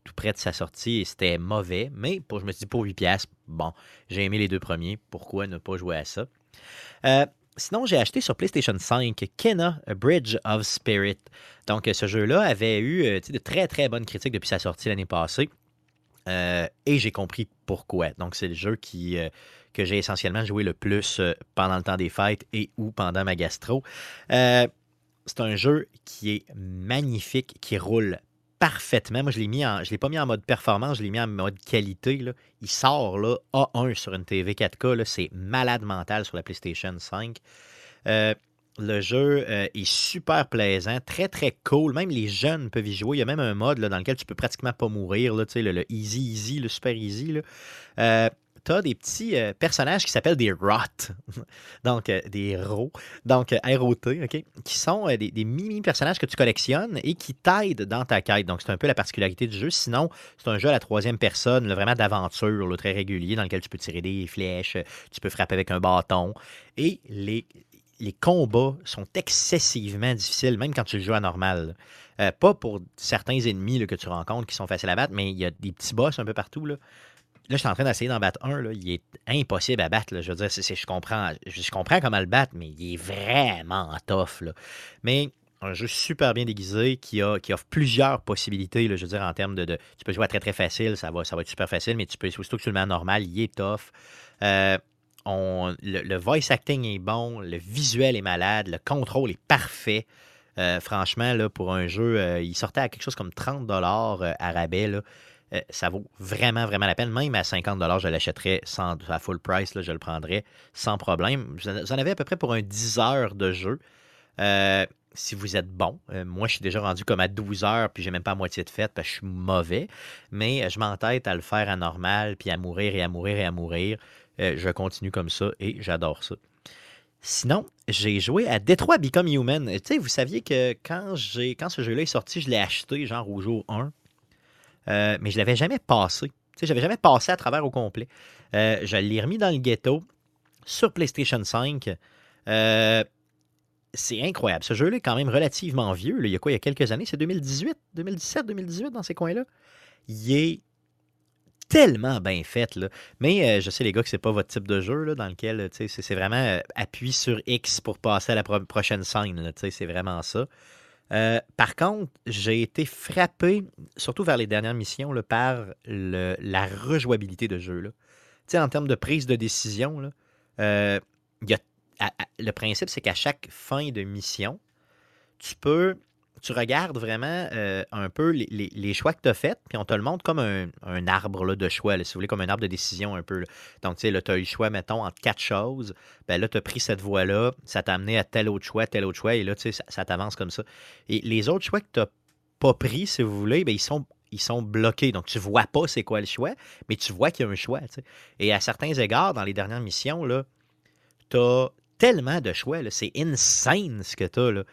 tout près de sa sortie, et c'était mauvais. Mais je me suis dit, pour 8 piastres, bon, j'ai aimé les deux premiers. Pourquoi ne pas jouer à ça? Sinon, j'ai acheté sur PlayStation 5 Kena, A Bridge of Spirit. Donc, ce jeu-là avait eu de très, très bonnes critiques depuis sa sortie l'année passée. Euh, et j'ai compris pourquoi. Donc, c'est le jeu qui, euh, que j'ai essentiellement joué le plus euh, pendant le temps des fêtes et ou pendant ma gastro. C'est un jeu qui est magnifique, qui roule parfaitement. Moi, je l'ai mis en, je l'ai pas mis en mode performance, je l'ai mis en mode qualité. Il sort là, A1 sur une TV 4K. là. C'est malade mental sur la PlayStation 5. Le jeu euh, est super plaisant, très très cool. Même les jeunes peuvent y jouer. Il y a même un mode dans lequel tu peux pratiquement pas mourir. Là, le, le easy, easy, le super easy. Euh, tu as des petits euh, personnages qui s'appellent des ROT, donc des RO, donc euh, R-O-T, OK, qui sont des, mini-personnages que tu collectionnes et qui t'aident dans ta quête. Donc, c'est un peu la particularité du jeu. Sinon, c'est un jeu à la troisième personne, vraiment d'aventure, très régulier, dans lequel tu peux tirer des flèches, tu peux frapper avec un bâton. Et les, les combats sont excessivement difficiles, même quand tu le joues à normal. Euh, pas pour certains ennemis que tu rencontres qui sont faciles à battre, mais il y a des petits boss un peu partout. Là, je suis en train d'essayer d'en battre un. Il est impossible à battre. Je veux dire, je, comprends, je, comprends comment le battre, mais il est vraiment tough. Mais un jeu super bien déguisé qui, offre plusieurs possibilités. je veux dire, en termes de, Tu peux jouer à très très facile, ça va, ça va être super facile, mais tu peux, aussitôt que tu le mets en normal, il est tough. Euh, le, voice acting est bon, le visuel est malade, le contrôle est parfait. Euh, franchement, pour un jeu, euh, il sortait à quelque chose comme 30 dollars à rabais. Euh, ça vaut vraiment, vraiment la peine. Même à 50 je l'achèterais sans, à full price, je le prendrais sans problème. Vous en vous en avez à peu près pour un 10 heures de jeu. Euh, si vous êtes bon. Euh, moi, je suis déjà rendu comme à 12 heures, puis j'ai même pas la moitié de fête parce que je suis mauvais. Mais euh, je m'entête à le faire à normal, puis à mourir et à mourir et à mourir. Euh, je continue comme ça et j'adore ça. Sinon, j'ai joué à Detroit Become Human. Tu sais, vous saviez que quand, j'ai, quand ce jeu-là est sorti, je l'ai acheté genre au jour 1. Euh, mais je l'avais jamais passé. Tu sais, j'avais jamais passé à travers au complet. Euh, je l'ai remis dans le ghetto sur PlayStation 5. Euh, c'est incroyable. Ce jeu-là est quand même relativement vieux. Il y a quoi, il y a quelques années? C'est 2018, 2017, 2018 dans ces coins-là? Il est tellement bien fait. Là. Mais euh, je sais, les gars, que c'est pas votre type de jeu là, dans lequel sais, c'est vraiment euh, appui sur X pour passer à la pro- prochaine scène. C'est vraiment ça. Euh, par contre, j'ai été frappé, surtout vers les dernières missions, là, par la rejouabilité de jeu. Là. En termes de prise de décision, là, euh, y a, le principe, c'est qu'à chaque fin de mission, tu peux, tu regardes vraiment euh, un peu les, les- choix que tu as faits, puis on te le montre comme un, arbre là, de choix, si vous voulez, comme un arbre de décision un peu. Donc, tu sais, là, tu as eu le choix, mettons, entre quatre choses. Ben là, tu as pris cette voie-là, ça t'a amené à tel autre choix, tel autre choix, et là, tu sais, ça, t'avance comme ça. Et les autres choix que tu n'as pas pris, si vous voulez, ben, ils sont. Ils sont bloqués. Donc, tu vois pas c'est quoi le choix, mais tu vois qu'il y a un choix. Et à certains égards, dans les dernières missions, tu as tellement de choix. C'est insane ce que tu as.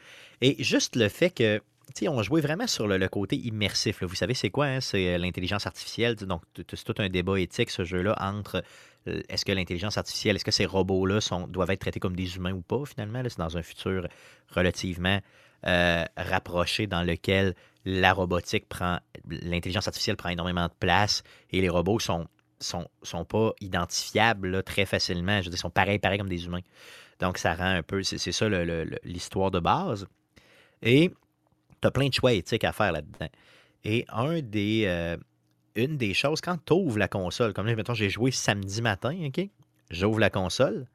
Et juste le fait que. tu sais, on jouait vraiment sur le, côté immersif. Vous savez, c'est quoi? hein? C'est euh, l'intelligence artificielle. Donc, c'est tout un débat éthique, ce jeu-là, entre euh, est-ce que l'intelligence artificielle, est-ce que ces robots-là doivent être traités comme des humains ou pas, finalement? C'est dans un futur relativement euh, rapproché dans lequel la robotique prend, l'intelligence artificielle prend énormément de place et les robots sont, sont, sont pas identifiables très facilement. Je veux dire, ils sont pareils, pareils comme des humains. Donc, ça rend un peu, c'est ça l'histoire de base. Et tu as plein de choix éthiques à faire là-dedans. Et un des, euh, une des choses, quand tu ouvres la console, comme là, mettons, j'ai joué samedi matin, OK? J'ouvre la console,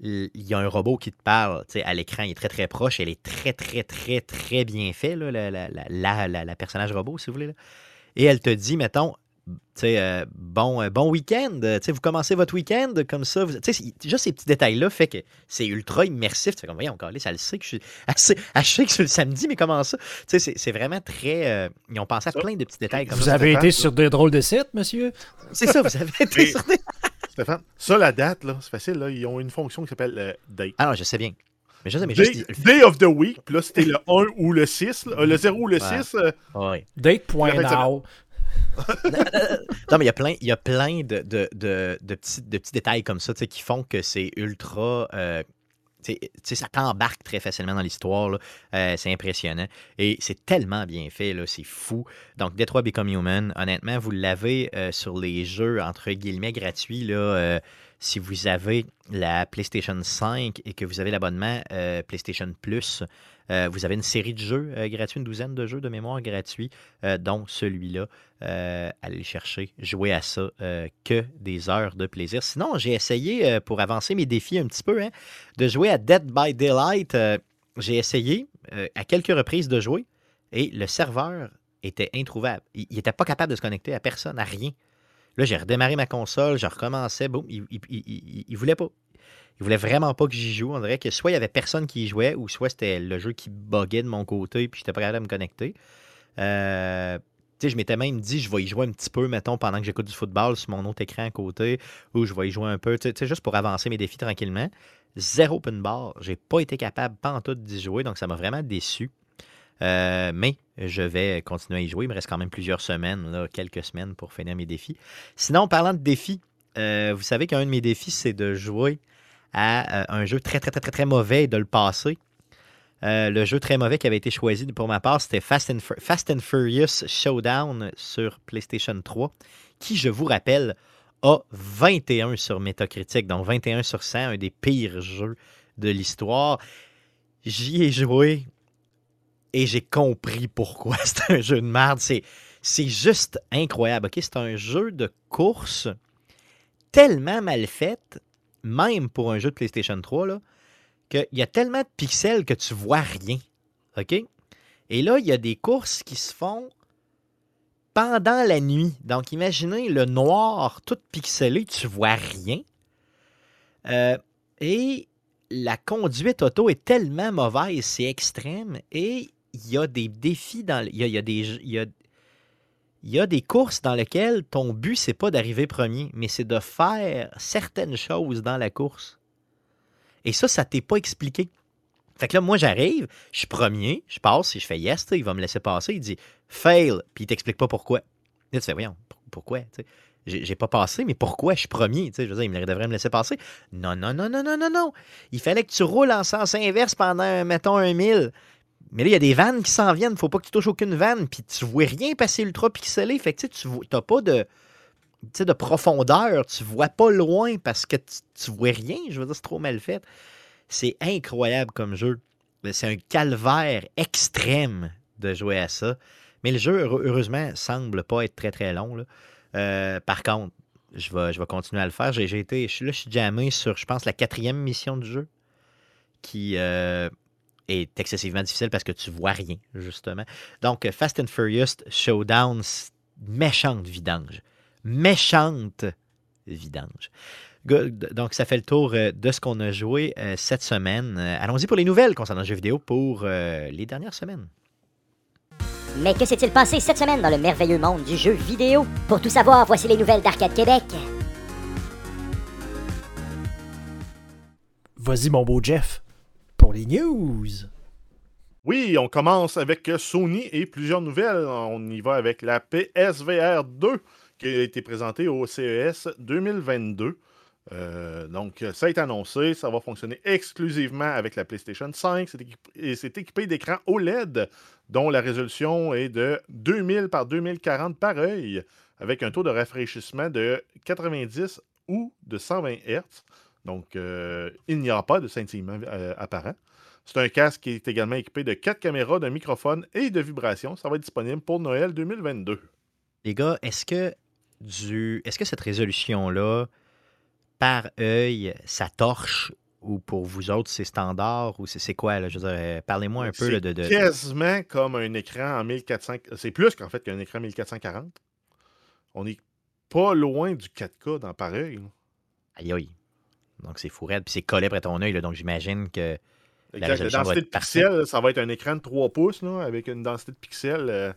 il y a un robot qui te parle à l'écran, il est très très proche, elle est très très très très bien fait, là, la, la, la, la- personnage robot, si vous voulez. Et elle te dit, mettons, euh, bon, euh, bon week-end, tu sais, vous commencez votre week-end comme ça. vous- Tu sais, c'est- juste ces petits détails-là fait que c'est ultra immersif. Tu fais comme, voyons, calé, ça le sait que je suis. Elle sait, elle sait que c'est le samedi, mais comment ça? Tu sais, c'est- c'est vraiment très. euh, ils ont pensé à plein de petits détails comme Vous ça. avez Stéphane, été sur des drôles de sites, monsieur? C'est ça, vous avez été sur des- Stéphane, ça, la date, là, c'est facile. Là, ils ont une fonction qui s'appelle euh, Date. Ah non, je sais bien. Mais je sais, mais Day, juste. day of the week, puis là, c'était le 1 ou le 6. là. Euh, le 0 ou le Ouais. 6. euh, Ouais. Date.now. Non, mais il y a plein, de, petits, détails comme ça qui font que c'est ultra. euh, tu sais- tu sais, ça t'embarque très facilement dans l'histoire. Euh, c'est impressionnant. Et c'est tellement bien fait, c'est fou. Donc, Detroit Become Human, honnêtement, vous l'avez euh, sur les jeux, entre guillemets, gratuits. Là, euh, si vous avez la PlayStation 5 et que vous avez l'abonnement euh, PlayStation Plus, euh, vous avez une série de jeux euh, gratuits, une douzaine de jeux de mémoire gratuits, dont celui-là. Allez le chercher, jouer à ça, que des heures de plaisir. Sinon, j'ai essayé, pour avancer mes défis un petit peu, hein, de jouer à Dead by Daylight. J'ai essayé à quelques reprises de jouer et le serveur était introuvable. Il n'était pas capable de se connecter à personne, à rien. Là, j'ai redémarré ma console, je recommençais, boum, il, il, voulait pas. Il voulait vraiment pas que j'y joue. On dirait que soit il y avait personne qui y jouait, ou soit c'était le jeu qui buguait de mon côté, puis j'étais capable de me connecter. Euh, je m'étais même dit, je vais y jouer un petit peu, mettons, pendant que j'écoute du football sur mon autre écran à côté, ou je vais y jouer un peu, tu sais, tu sais, juste pour avancer mes défis tranquillement. Zéro open bar. J'ai pas été capable, pas tout, d'y jouer, donc ça m'a vraiment déçu. Euh, mais je vais continuer à y jouer. Il me reste quand même plusieurs semaines, quelques semaines pour finir mes défis. Sinon, parlant de défis, euh, vous savez qu'un de mes défis, c'est de jouer à euh, un jeu très, très, très, très, très mauvais et de le passer. Le jeu très mauvais qui avait été choisi pour ma part, c'était Fast Fast and Furious Showdown sur PlayStation 3, qui, je vous rappelle, a 21 sur Metacritic, donc 21 sur 100, un des pires jeux de l'histoire. J'y ai joué et j'ai compris pourquoi c'est un jeu de merde. C'est, c'est juste incroyable. C'est un jeu de course tellement mal fait, même pour un jeu de PlayStation 3, là, qu'il y a tellement de pixels que tu vois rien. OK? Et là, il y a des courses qui se font pendant la nuit. Donc, imaginez le noir tout pixelé, tu vois rien. Euh, et la conduite auto est tellement mauvaise, c'est extrême. Et il y a des défis dans. Il y a, y a des. Il y a, des courses dans lesquelles ton but, c'est pas d'arriver premier, mais c'est de faire certaines choses dans la course. Et ça, ça t'est pas expliqué. Fait que là, moi, j'arrive, je suis premier, je passe et je fais yes, il va me laisser passer. Il dit fail, puis il t'explique pas pourquoi. Là, tu fais, voyons, pour- pourquoi? J'ai pas passé, mais pourquoi je suis premier? Je veux dire, il devrait me laisser passer. Non, non, non, non, non, non, non. Il fallait que tu roules en sens inverse pendant, mettons, un mille. Mais là, il y a des vannes qui s'en viennent. Faut pas que tu touches aucune vanne. Puis tu vois rien passer ultra pixelé. Fait tu t'as pas de, de profondeur. Tu vois pas loin parce que tu, tu vois rien. Je veux dire, c'est trop mal fait. C'est incroyable comme jeu. C'est un calvaire extrême de jouer à ça. Mais le jeu, heureusement, semble pas être très très long. là. Euh, par contre, je vais, je vais continuer à le faire. J'ai été, je là, je suis jammé sur, je pense, la quatrième mission du jeu, qui euh, est excessivement difficile parce que tu vois rien, justement. Donc, Fast and Furious Showdown, méchante vidange. Méchante vidange. Good. Donc, ça fait le tour euh, de ce qu'on a joué euh, cette semaine. Euh, Allons-y pour les nouvelles concernant le jeu vidéo pour les dernières semaines. Mais que s'est-il passé cette semaine dans le merveilleux monde du jeu vidéo? Pour tout savoir, voici les nouvelles d'Arcade Québec. Vas-y, mon beau Jeff, news. Oui, on commence avec Sony et plusieurs nouvelles. On y va avec la PSVR 2 qui a été présentée au CES 2022. Euh, donc, ça a été annoncé. Ça va fonctionner exclusivement avec la PlayStation 5. C'est équipé, équipé d'écrans OLED dont la résolution est de 2000 par 2040 par œil, avec un taux de rafraîchissement de 90 ou de 120 Hz. Donc, euh, il n'y aura pas de scintillement euh, apparent. C'est un casque qui est également équipé de 4 caméras, d'un microphone et de vibrations. Ça va être disponible pour Noël 2022. Les gars, est-ce que du est-ce que cette résolution-là, par œil, ça torche ou pour vous autres, c'est standard ou c'est quoi? Là? Je veux dire, euh, parlez-moi un peu là, de. de- quasiment comme un écran en 1400. C'est plus qu'en fait qu'un écran 1440. On n'est pas loin du 4K dans pareil. Aïe aïe. Donc c'est fou raide, puis c'est collé près de ton œil, là, donc j'imagine que. La Exact. La, résolution va densité de pixels, ça va être un écran de 3 pouces là, avec une densité de pixels euh,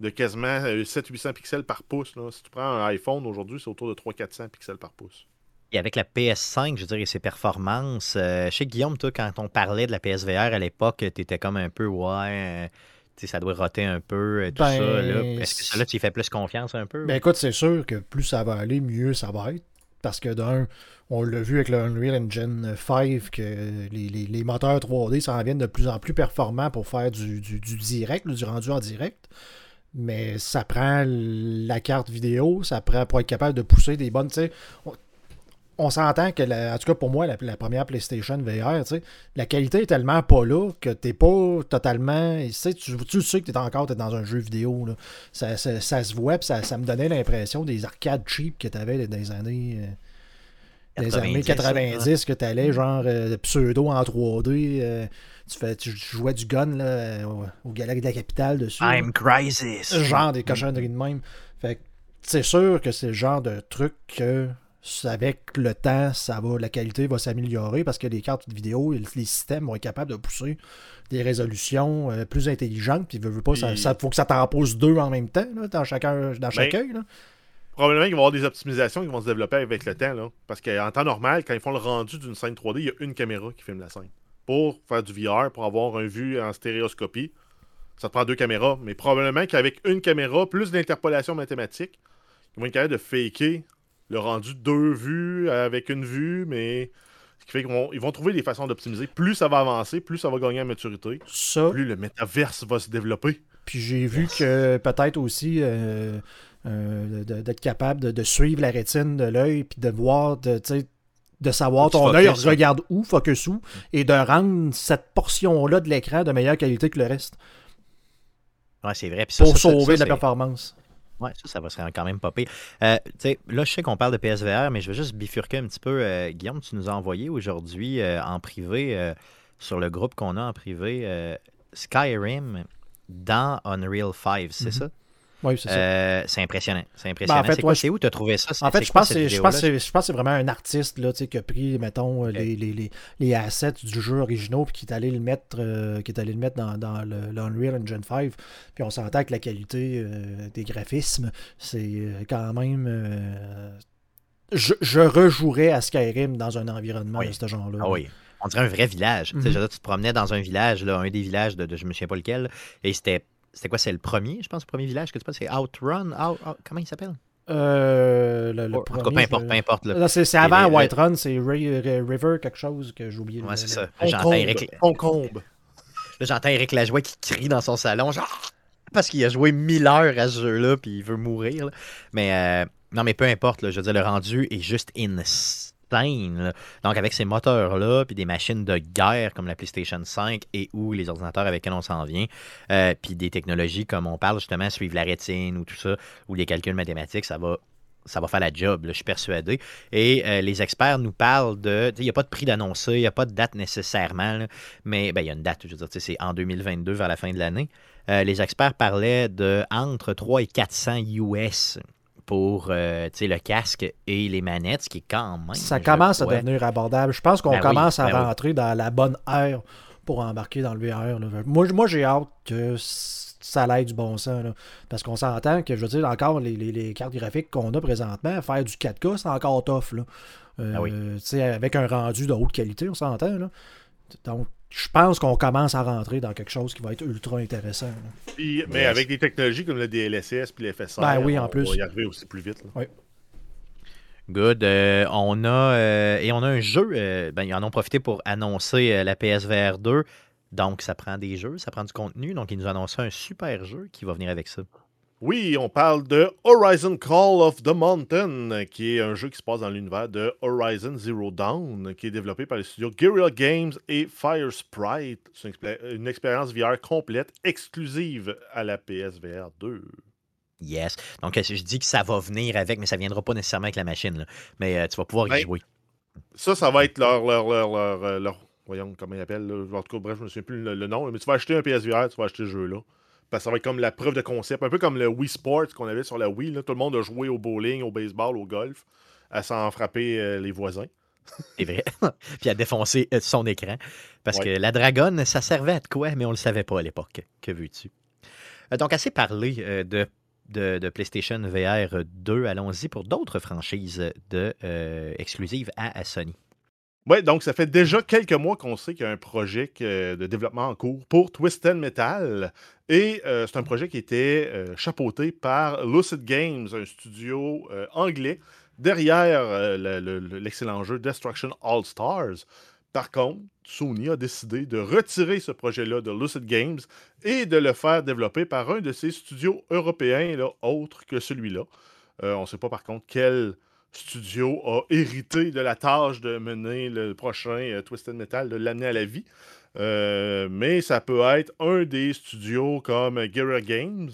de quasiment 700-800 pixels par pouce. là. Si tu prends un iPhone aujourd'hui, c'est autour de 300-400 pixels par pouce. Et avec la PS5, je veux dire, et ses performances, euh, je sais que Guillaume, toi, quand on parlait de la PSVR à l'époque, tu étais comme un peu, ouais, euh, tu sais, ça doit roter un peu, euh, tout Ben, ça. là. Est-ce que ça, là, tu y fais plus confiance un peu? Ben écoute, c'est sûr que plus ça va aller, mieux ça va être. Parce que d'un, on l'a vu avec le Unreal Engine 5 que les, moteurs 3D s'en viennent de plus en plus performants pour faire du, direct, du rendu en direct. Mais ça prend la carte vidéo, ça prend pour être capable de pousser des bonnes. On s'entend que, la- en tout cas pour moi, la, la première PlayStation VR, tu sais, la qualité est tellement pas là que t'es pas totalement. tu sais, Tu, sais que t'es encore t'es dans un jeu vidéo. Là ça, ça- ça se voit, puis ça, ça me donnait l'impression des arcades cheap que tu avais dans les années. euh, dans les années 90, 90, que tu allais genre euh, pseudo en 3D. euh, tu, fais, tu jouais du gun là, au, au Galaxy de la Capitale dessus. là. I'm Crisis. Genre des cochonneries de même. Fait c'est sûr que c'est le genre de truc que avec le temps, ça va, la qualité va s'améliorer parce que les cartes vidéo, et les systèmes vont être capables de pousser des résolutions euh, plus intelligentes. Puis, pas, ça, Puis- ça- faut que ça t'en pose deux en même temps là, dans, chacun, dans chaque Ben, œil. là. Probablement qu'il va y avoir des optimisations qui vont se développer avec le temps. Là, parce qu'en temps normal, quand ils font le rendu d'une scène 3D, il y a une caméra qui filme la scène. Pour faire du VR, pour avoir un vue en stéréoscopie, ça te prend deux caméras. Mais probablement qu'avec une caméra, plus d'interpolation mathématique, ils vont être capables de faker le rendu deux vues avec une vue, mais ce qui fait qu'ils vont, ils vont trouver des façons d'optimiser. Plus ça va avancer, plus ça va gagner en maturité, Ça, plus le métaverse va se développer. Puis j'ai vu que peut-être aussi euh, euh, d'être capable de, de suivre la rétine de l'œil puis de voir, de, tu sais, de savoir ton œil regarde où, focus où, et de rendre cette portion-là de l'écran de meilleure qualité que le reste Ouais, c'est vrai. Puis ça, pour ça, sauver ça, la c'est- performance. Ouais, ça, ça va se rendre quand même pas pire. Euh, là, je sais qu'on parle de PSVR, mais je veux juste bifurquer un petit peu. Euh, Guillaume, tu nous as envoyé aujourd'hui euh, en privé, sur le groupe qu'on a en privé, Skyrim dans Unreal 5, c'est Mhm. ça? Oui, c'est ça. Euh, c'est impressionnant. C'est impressionnant. Ben, en fait, c'est ouais, où tu as trouvé ça? En fait, je quoi pense, que c'est- je, pense, que vidéo-là? c'est- je pense que c'est vraiment un artiste là, qui a pris, mettons, les, les, les, les assets du jeu originaux puis qui est allé le mettre, euh, qui est allé le mettre dans, dans le, le Unreal Engine 5. Puis on s'entend que la qualité euh, des graphismes, c'est quand même. je, je rejouerais à Skyrim dans un environnement Oui. de ce genre-là. Ah oui. On dirait un vrai village. Tu sais, Mhm. tu te promenais dans un village, là, un des villages de, de je me souviens pas lequel, et c'était. C'était quoi? C'est le premier, je pense, le premier village que tu passes? C'est Outrun? Out, Out- comment il s'appelle? Euh, le, le en tout cas, peu importe, peu importe. là. C'est avant les- Whiterun, c'est River quelque chose que j'ai oublié. le- Ouais, c'est le- ça. J'entends Eric, là, j'entends Eric Lajoie qui crie dans son salon, genre, parce qu'il a joué 1000 heures à ce jeu-là, puis il veut mourir. là. Mais euh, non, mais peu importe, là, je veux dire, le rendu est juste Donc, avec ces moteurs-là, puis des machines de guerre comme la PlayStation 5 et ou les ordinateurs avec lesquels on s'en vient, euh, puis des technologies comme on parle justement, suivre la rétine ou tout ça, ou les calculs mathématiques, ça va. Ça va faire la job, je suis persuadé. Et euh, les experts nous parlent de. Il n'y a pas de prix d'annoncer, il n'y a pas de date nécessairement, là, mais ben, il y a une date, je veux dire, c'est en 2022 vers la fin de l'année. Euh, les experts parlaient de entre 3 et 400 US pour euh, le casque et les manettes, ce qui est quand même. Ça commence à devenir abordable. Je pense qu'on Ben oui, commence à ben oui. rentrer dans la bonne ère pour embarquer dans le VR. là. Moi, moi j'ai hâte que ça aille du bon sens. là. Parce qu'on s'entend que, je veux dire, encore les, les- les cartes graphiques qu'on a présentement, faire du 4K, c'est encore tough. Là. Euh, Ah oui. avec un rendu de haute qualité, on s'entend. Donc, je pense qu'on commence à rentrer dans quelque chose qui va être ultra intéressant. Puis- mais avec des technologies comme le DLSS puis les FSR, Ben oui, en on plus. va y arriver aussi plus vite. là. Good. Euh, on a euh, et on a un jeu. euh, ben, ils en ont profité pour annoncer euh, la PSVR 2. Donc, ça prend des jeux, ça prend du contenu. Donc, ils nous ont annoncé un super jeu qui va venir avec ça. Oui, on parle de Horizon Call of the Mountain, qui est un jeu qui se passe dans l'univers de Horizon Zero Dawn, qui est développé par les studios Guerrilla Games et Fire Sprite. C'est une, expé- une expérience VR complète, exclusive à la PSVR 2. Yes. Donc, euh, je dis que ça va venir avec, mais ça viendra pas nécessairement avec la machine. là. Mais euh, tu vas pouvoir y Ben, jouer. Ça, ça va être leur. leur, leur, leur, euh, leur- voyons comment ils appellent. En tout cas, bref, je ne me souviens plus le, le nom. Mais tu vas acheter un PSVR, tu vas acheter ce jeu-là. Parce que ça va être comme la preuve de concept. Un peu comme le Wii Sports qu'on avait sur la Wii. là. Tout le monde a joué au bowling, au baseball, au golf, à s'en frapper euh, les voisins. C'est vrai. Puis à défoncer euh, son écran. Parce Ouais. que la dragonne, ça servait à de quoi, mais on le savait pas à l'époque. Que veux-tu? Euh, donc, assez parlé de, de, de PlayStation VR 2. Allons-y pour d'autres franchises de, euh, exclusives à, à Sony. Ouais, donc ça fait déjà quelques mois qu'on sait qu'il y a un projet de développement en cours pour Twisted Metal. Et euh, c'est un projet qui était euh, chapeauté par Lucid Games, un studio euh, anglais, derrière le- le- le- l'excellent jeu Destruction All Stars. Par contre, Sony a décidé de retirer ce projet-là de Lucid Games et de le faire développer par un de ses studios européens, là, autre que celui-là. On ne sait pas par contre quel studio a hérité de la tâche de mener le prochain euh, Twisted Metal, de l'amener à la vie. Euh, mais ça peut être un des studios comme Guerrilla Games.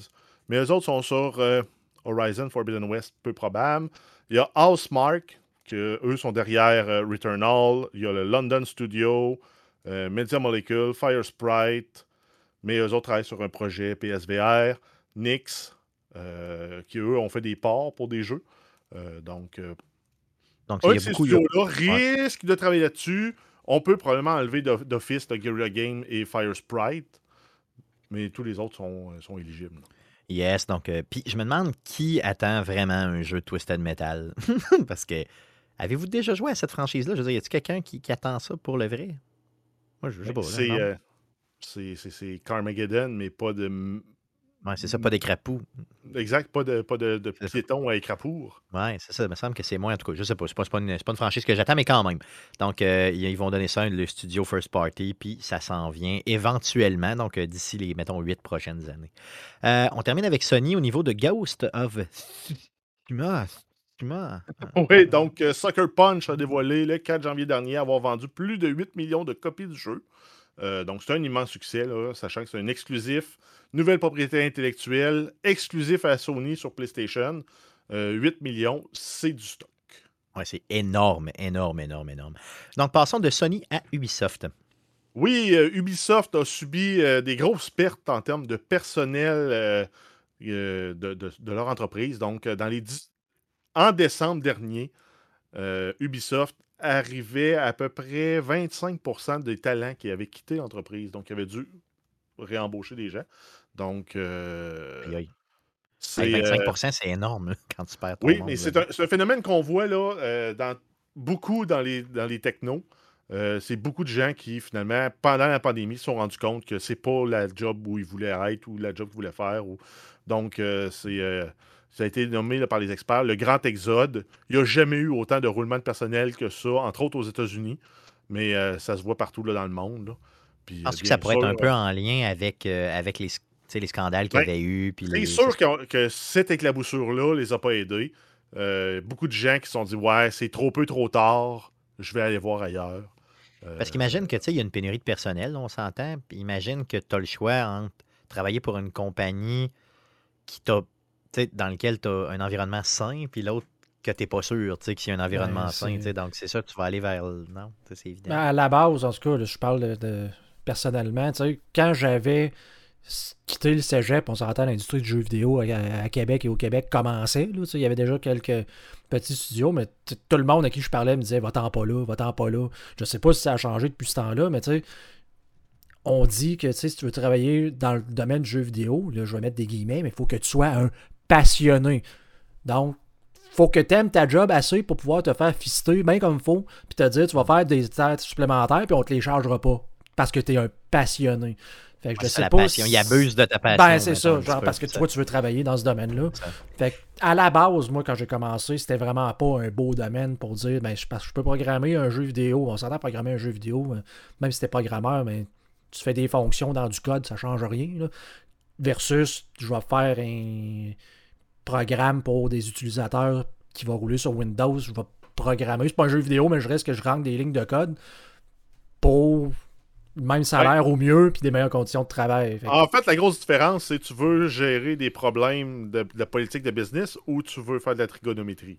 Mais eux autres sont sur euh, Horizon Forbidden West, peu probable. Il y a Housemark, que eux sont derrière Returnal. Il y a le London Studio, Media Molecule, Fire Sprite. Mais eux autres travaillent sur un projet PSVR. Euh, qui eux ont fait des ports pour des jeux. Euh, donc, euh, Donc, un de ces studios-là risque de travailler là-dessus. On peut probablement enlever d'off- d'office de Guerrilla Game et Fire Sprite, mais tous les autres sont, euh, sont éligibles. Yes, donc, euh, puis je me demande qui attend vraiment un jeu Twisted Metal? Parce que, avez-vous déjà joué à cette franchise-là? Je veux dire, y a-t-il quelqu'un qui, qui attend ça pour le vrai? Moi, je sais pas. C'est non? euh, c'est- c'est- c'est Carmageddon, mais pas de. Ouais, c'est ça, pas des crapauds. Exact, pas de, pas de, de piétons à écrapour. Ouais, c'est ça. Il me semble que c'est moins, en tout cas. Je sais pas. C'est pas, pas, une, pas une franchise que j'attends, mais quand même. Donc, euh, ils vont donner ça à le studio First Party, puis ça s'en vient éventuellement, donc euh, d'ici les, mettons, huit prochaines années. Euh, on termine avec Sony au niveau de Ghost of. Oui, donc Sucker Punch a dévoilé le 4 janvier dernier avoir vendu plus de 8 millions de copies du jeu. Euh, donc, c'est un immense succès, là, sachant que c'est un exclusif, nouvelle propriété intellectuelle, exclusif à Sony sur PlayStation. Euh, 8 millions, c'est du stock. Ouais, c'est énorme, énorme, énorme, énorme. Donc, passons de Sony à Ubisoft. Oui, euh, Ubisoft a subi euh, des grosses pertes en termes de personnel euh, euh, de, de- de leur entreprise. Donc, euh, dans les en décembre dernier, euh, Ubisoft arrivait à, peu près 25% des talents qui avaient quitté l'entreprise. Donc, ils avaient dû réembaucher des gens. Donc, euh, Aïe, aïe. c'est, Hey, euh, 25 c'est énorme quand tu perds ton oui, monde, mais c'est un, phénomène qu'on voit là, euh, dans, beaucoup dans les, dans les technos. Euh, c'est beaucoup de gens qui, finalement, pendant la pandémie, se sont rendus compte que c'est pas la job où ils voulaient être ou la job qu'ils voulaient faire. ou- Donc, euh, c'est, euh, ça a été nommé là, par les experts le grand exode. Il n'y a jamais eu autant de roulement de personnel que ça, entre autres aux États-Unis, mais euh, ça se voit partout là, dans le monde. Penses-tu euh, que ça pourrait être un sûr, peu en lien avec, euh, avec les, scandales qu'il y Ben, avait eu? C'est les- sûr que, que cette éclaboussure-là les a pas aidés. Euh, beaucoup de gens qui se sont dit Ouais, c'est trop peu, trop tard, je vais aller voir ailleurs. Euh, Parce qu'imagine que tu sais, il y a une pénurie de personnel, on s'entend. Puis imagine que tu as le choix entre travailler pour une compagnie qui t'a, dans lequel tu as un environnement sain, puis l'autre que tu n'es pas sûr tu sais, qu'il y a un environnement Ben, sain. c'est- tu sais. Donc c'est ça, tu vas aller vers le. Non, c'est évident. Ben, à la base, en tout cas, là, je parle de, de- personnellement, tu sais, quand j'avais quitté le cégep, on s'entend, l'industrie du jeu vidéo à, à Québec et au Québec commençait. là, tu sais, il y avait déjà quelques petits studios, mais tout le monde à qui je parlais me disait va-t'en pas là, va-t'en pas là. Je sais pas si ça a changé depuis ce temps-là, mais tu sais, on dit que tu sais, si tu veux travailler dans le domaine du jeu vidéo, là, je vais mettre des guillemets, mais il faut que tu sois un passionné. Donc, faut que tu aimes ta job assez pour pouvoir te faire fister bien comme il faut, puis te dire tu vas faire des têtes supplémentaires, puis on te les chargera pas. Parce que tu es un passionné. Fait que je sais la pas passion. si- Il abuse de ta passion. Ben, c'est ça, genre, peu, parce que ça. toi, tu veux travailler dans ce domaine-là. Fait que, à la base, moi, quand j'ai commencé, c'était vraiment pas un beau domaine pour dire, ben, je, parce que je peux programmer un jeu vidéo. On s'entend programmer un jeu vidéo, euh, même si t'es programmeur, mais tu fais des fonctions dans du code, ça change rien. là. Versus, je vais faire un programme pour des utilisateurs qui va rouler sur Windows. Je vais programmer. C'est pas un jeu vidéo, mais je reste que je rentre des lignes de code pour le même salaire ou mieux, puis des meilleures conditions de travail. Fait que- En fait, la grosse différence, c'est tu veux gérer des problèmes de, de la politique de business ou tu veux faire de la trigonométrie.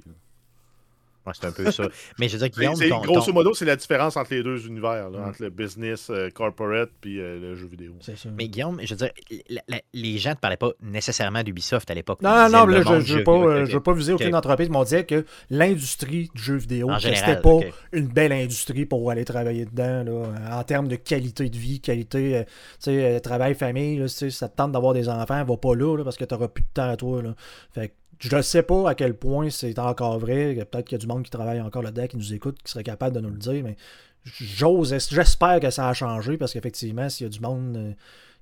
Ouais, c'est un peu ça. Mais je veux dire, Guillaume, ton- grosso ton- modo, c'est la différence entre les deux univers, là, Mm. entre le business euh, corporate puis euh, le jeu vidéo. c'est ça. Mais Guillaume, je veux dire, la- la- les gens ne te parlaient pas nécessairement d'Ubisoft à l'époque. Non, non, là, je ne veux pas, euh, je veux pas viser aucune entreprise, mais on disait que l'industrie du jeu vidéo, c'était pas une belle industrie pour aller travailler dedans, là, en termes de qualité de vie, qualité, euh, tu sais, euh, travail, famille, là, ça te tente d'avoir des enfants, va pas là, là, parce que tu n'auras plus de temps à toi. Là. Fait que je ne sais pas à quel point c'est encore vrai. Peut-être qu'il y a du monde qui travaille encore là-dedans, qui nous écoute, qui serait capable de nous le dire, mais j'ose, j'espère que ça a changé, parce qu'effectivement, s'il y a du monde euh,